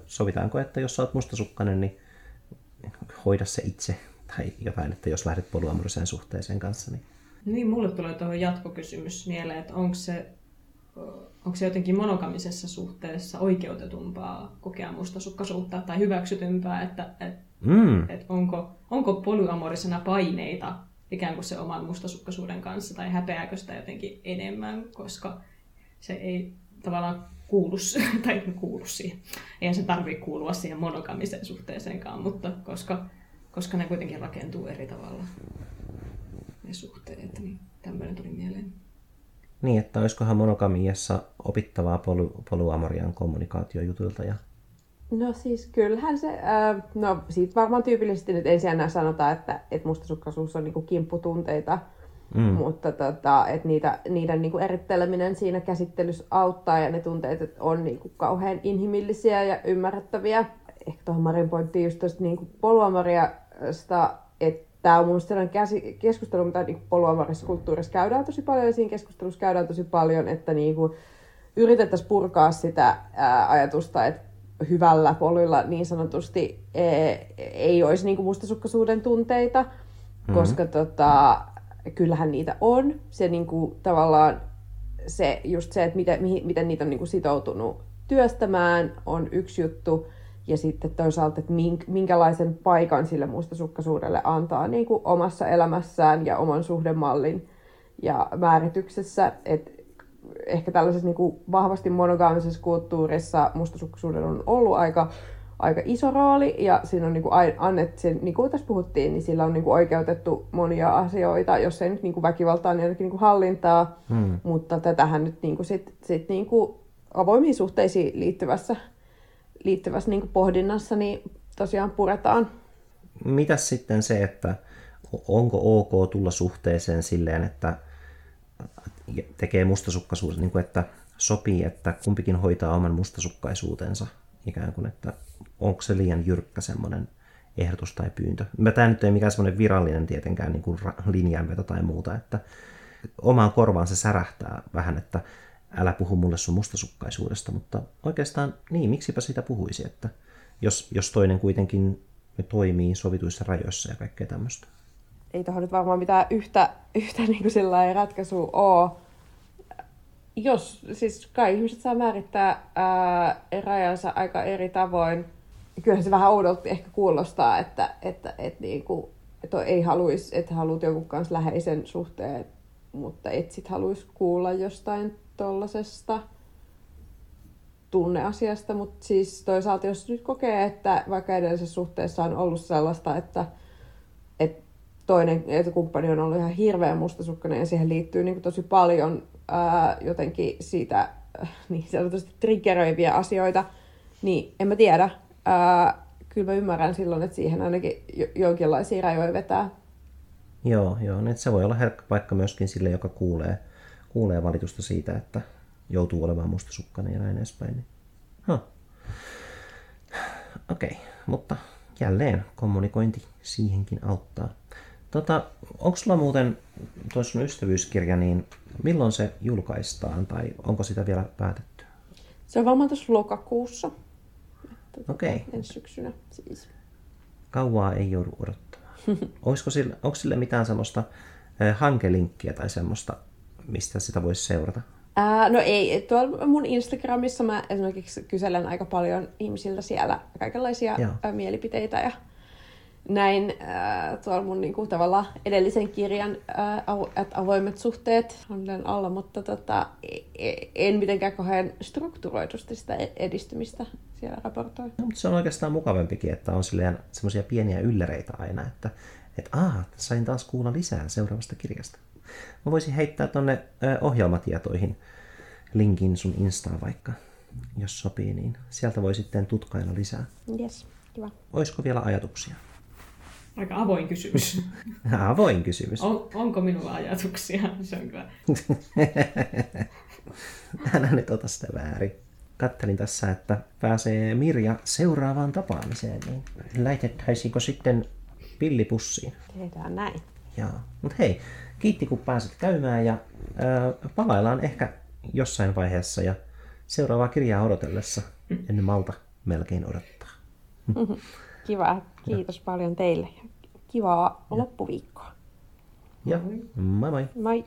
sovitaanko, että jos olet mustasukkainen, niin hoida se itse tai jotain, että jos lähdet polyamoriseen suhteeseen kanssa. Niin... niin, mulle tulee tuohon jatkokysymys mieleen, että onko se, onko se jotenkin monogamisessa suhteessa oikeutetumpaa kokea mustasukkaisuutta tai hyväksytympää, että, että, mm. että onko, onko polyamorisena paineita ikään kuin se oman mustasukkaisuuden kanssa tai häpeääkö sitä jotenkin enemmän, koska se ei tavallaan kuulu, <laughs> tai kuulu siihen. Eihän se tarvitse kuulua siihen monogamiseen suhteeseenkaan, mutta koska, koska ne kuitenkin rakentuu eri tavalla, ne suhteet, niin tämmöinen tuli mieleen. Niin, että olisikohan monogamiassa opittavaa poly, polyamorian kommunikaatiojutuilta ja No siis kyllähän se, äh, no siitä varmaan tyypillisesti nyt ensin enää sanotaan, että, että mustasukkaisuus on niinku kimpputunteita, Mm. Mutta tota, että niitä, niiden niinku eritteleminen siinä käsittelyssä auttaa ja ne tunteet on niinku kauhean inhimillisiä ja ymmärrettäviä. ehkä tuohon Marin pointtiin just tuosta niin poluamariasta, että tämä on mun sellainen käsi, keskustelu, mitä niin poluamarissa kulttuurissa käydään tosi paljon, ja siinä keskustelussa käydään tosi paljon, että niin kuin, yritettäisiin purkaa sitä ää, ajatusta, että hyvällä poluilla niin sanotusti ei, ei olisi niin kuin mustasukkaisuuden tunteita, mm-hmm. koska tota, kyllähän niitä on. Se niin kuin, tavallaan se, just se, että miten, miten niitä on niin kuin sitoutunut työstämään, on yksi juttu. Ja sitten toisaalta, että minkälaisen paikan sille mustasukkaisuudelle antaa niin kuin omassa elämässään ja oman suhdemallin ja määrityksessä. Että ehkä tällaisessa niin kuin vahvasti monogaamisessa kulttuurissa mustasukkaisuudella on ollut aika, aika iso rooli ja siinä on niin kuin annettu, niin kuin tässä puhuttiin, niin sillä on niin kuin oikeutettu monia asioita, jos ei nyt niin kuin väkivaltaa, niin ainakin niin kuin hallintaa, hmm. mutta tätähän nyt niin kuin sit, sit niin kuin avoimiin suhteisiin liittyvässä, liittyvässä niin pohdinnassa niin tosiaan puretaan. Mitäs sitten se, että onko ok tulla suhteeseen silleen, että tekee mustasukkaisuus, niin kuin, että sopii, että kumpikin hoitaa oman mustasukkaisuutensa ikään kuin, että onko se liian jyrkkä semmoinen ehdotus tai pyyntö. Tämä nyt ei mikään semmoinen virallinen tietenkään niin kuin linjanveto tai muuta, että omaan korvaan se särähtää vähän, että älä puhu mulle sun mustasukkaisuudesta, mutta oikeastaan niin, miksipä sitä puhuisi, että jos, jos toinen kuitenkin toimii sovituissa rajoissa ja kaikkea tämmöistä ei tuohon nyt varmaan mitään yhtä, yhtä <laughs> niin kuin ratkaisua ole. Jos, siis kai ihmiset saa määrittää ää, rajansa aika eri tavoin. Kyllähän se vähän oudolta ehkä kuulostaa, että, että, että, niin kuin, että ei haluaisi, että haluat jonkun kanssa läheisen suhteen, mutta et sit haluaisi kuulla jostain tollasesta tunneasiasta, mutta siis toisaalta jos nyt kokee, että vaikka edellisessä suhteessa on ollut sellaista, että, että toinen kumppani on ollut ihan hirveän mustasukkainen ja siihen liittyy niin kuin tosi paljon ää, jotenkin siitä äh, niin sanotusti triggeröiviä asioita, niin en mä tiedä. Ää, kyllä mä ymmärrän silloin, että siihen ainakin jonkinlaisia rajoja vetää. Joo, joo. Niin se voi olla herkkä paikka myöskin sille, joka kuulee, kuulee valitusta siitä, että joutuu olemaan mustasukkainen ja näin edespäin. Niin. Huh. Okei, okay, mutta jälleen kommunikointi siihenkin auttaa. Tota, onko sulla muuten tuo sun ystävyyskirja, niin milloin se julkaistaan tai onko sitä vielä päätetty? Se on varmaan tuossa lokakuussa. Okei. Okay. Ensi syksynä siis. Kauaa ei joudu odottamaan. <laughs> Olisiko sille, onko sille mitään semmoista eh, hankelinkkiä tai semmoista, mistä sitä voisi seurata? Ää, no ei, tuolla mun Instagramissa mä esimerkiksi kyselen aika paljon ihmisiltä siellä kaikenlaisia Joo. mielipiteitä ja näin äh, tuolla mun niin kuin, tavallaan edellisen kirjan äh, avoimet suhteet on alla, mutta tota, e, e, en mitenkään kauhean strukturoitusti sitä e, edistymistä siellä raportoi. No, mutta se on oikeastaan mukavampikin, että on semmoisia pieniä ylläreitä aina, että et, aah, sain taas kuulla lisää seuraavasta kirjasta. Mä voisin heittää tonne ohjelmatietoihin linkin sun Instaan vaikka, jos sopii, niin sieltä voi sitten tutkailla lisää. Yes, kiva. Olisiko vielä ajatuksia? Aika avoin kysymys. <laughs> avoin kysymys. On, onko minulla ajatuksia? Se on kyllä. <laughs> Älä nyt ota sitä väärin. Kattelin tässä, että pääsee Mirja seuraavaan tapaamiseen, niin lähetettäisiinkö sitten pillipussiin? Tehdään näin. Joo. Mutta hei, kiitti kun pääsit käymään ja äh, palaillaan ehkä jossain vaiheessa ja seuraavaa kirjaa odotellessa. En malta melkein odottaa. <laughs> Kiva. Kiitos ja. paljon teille. Kivaa ja. loppuviikkoa. Ja moi moi. Moi.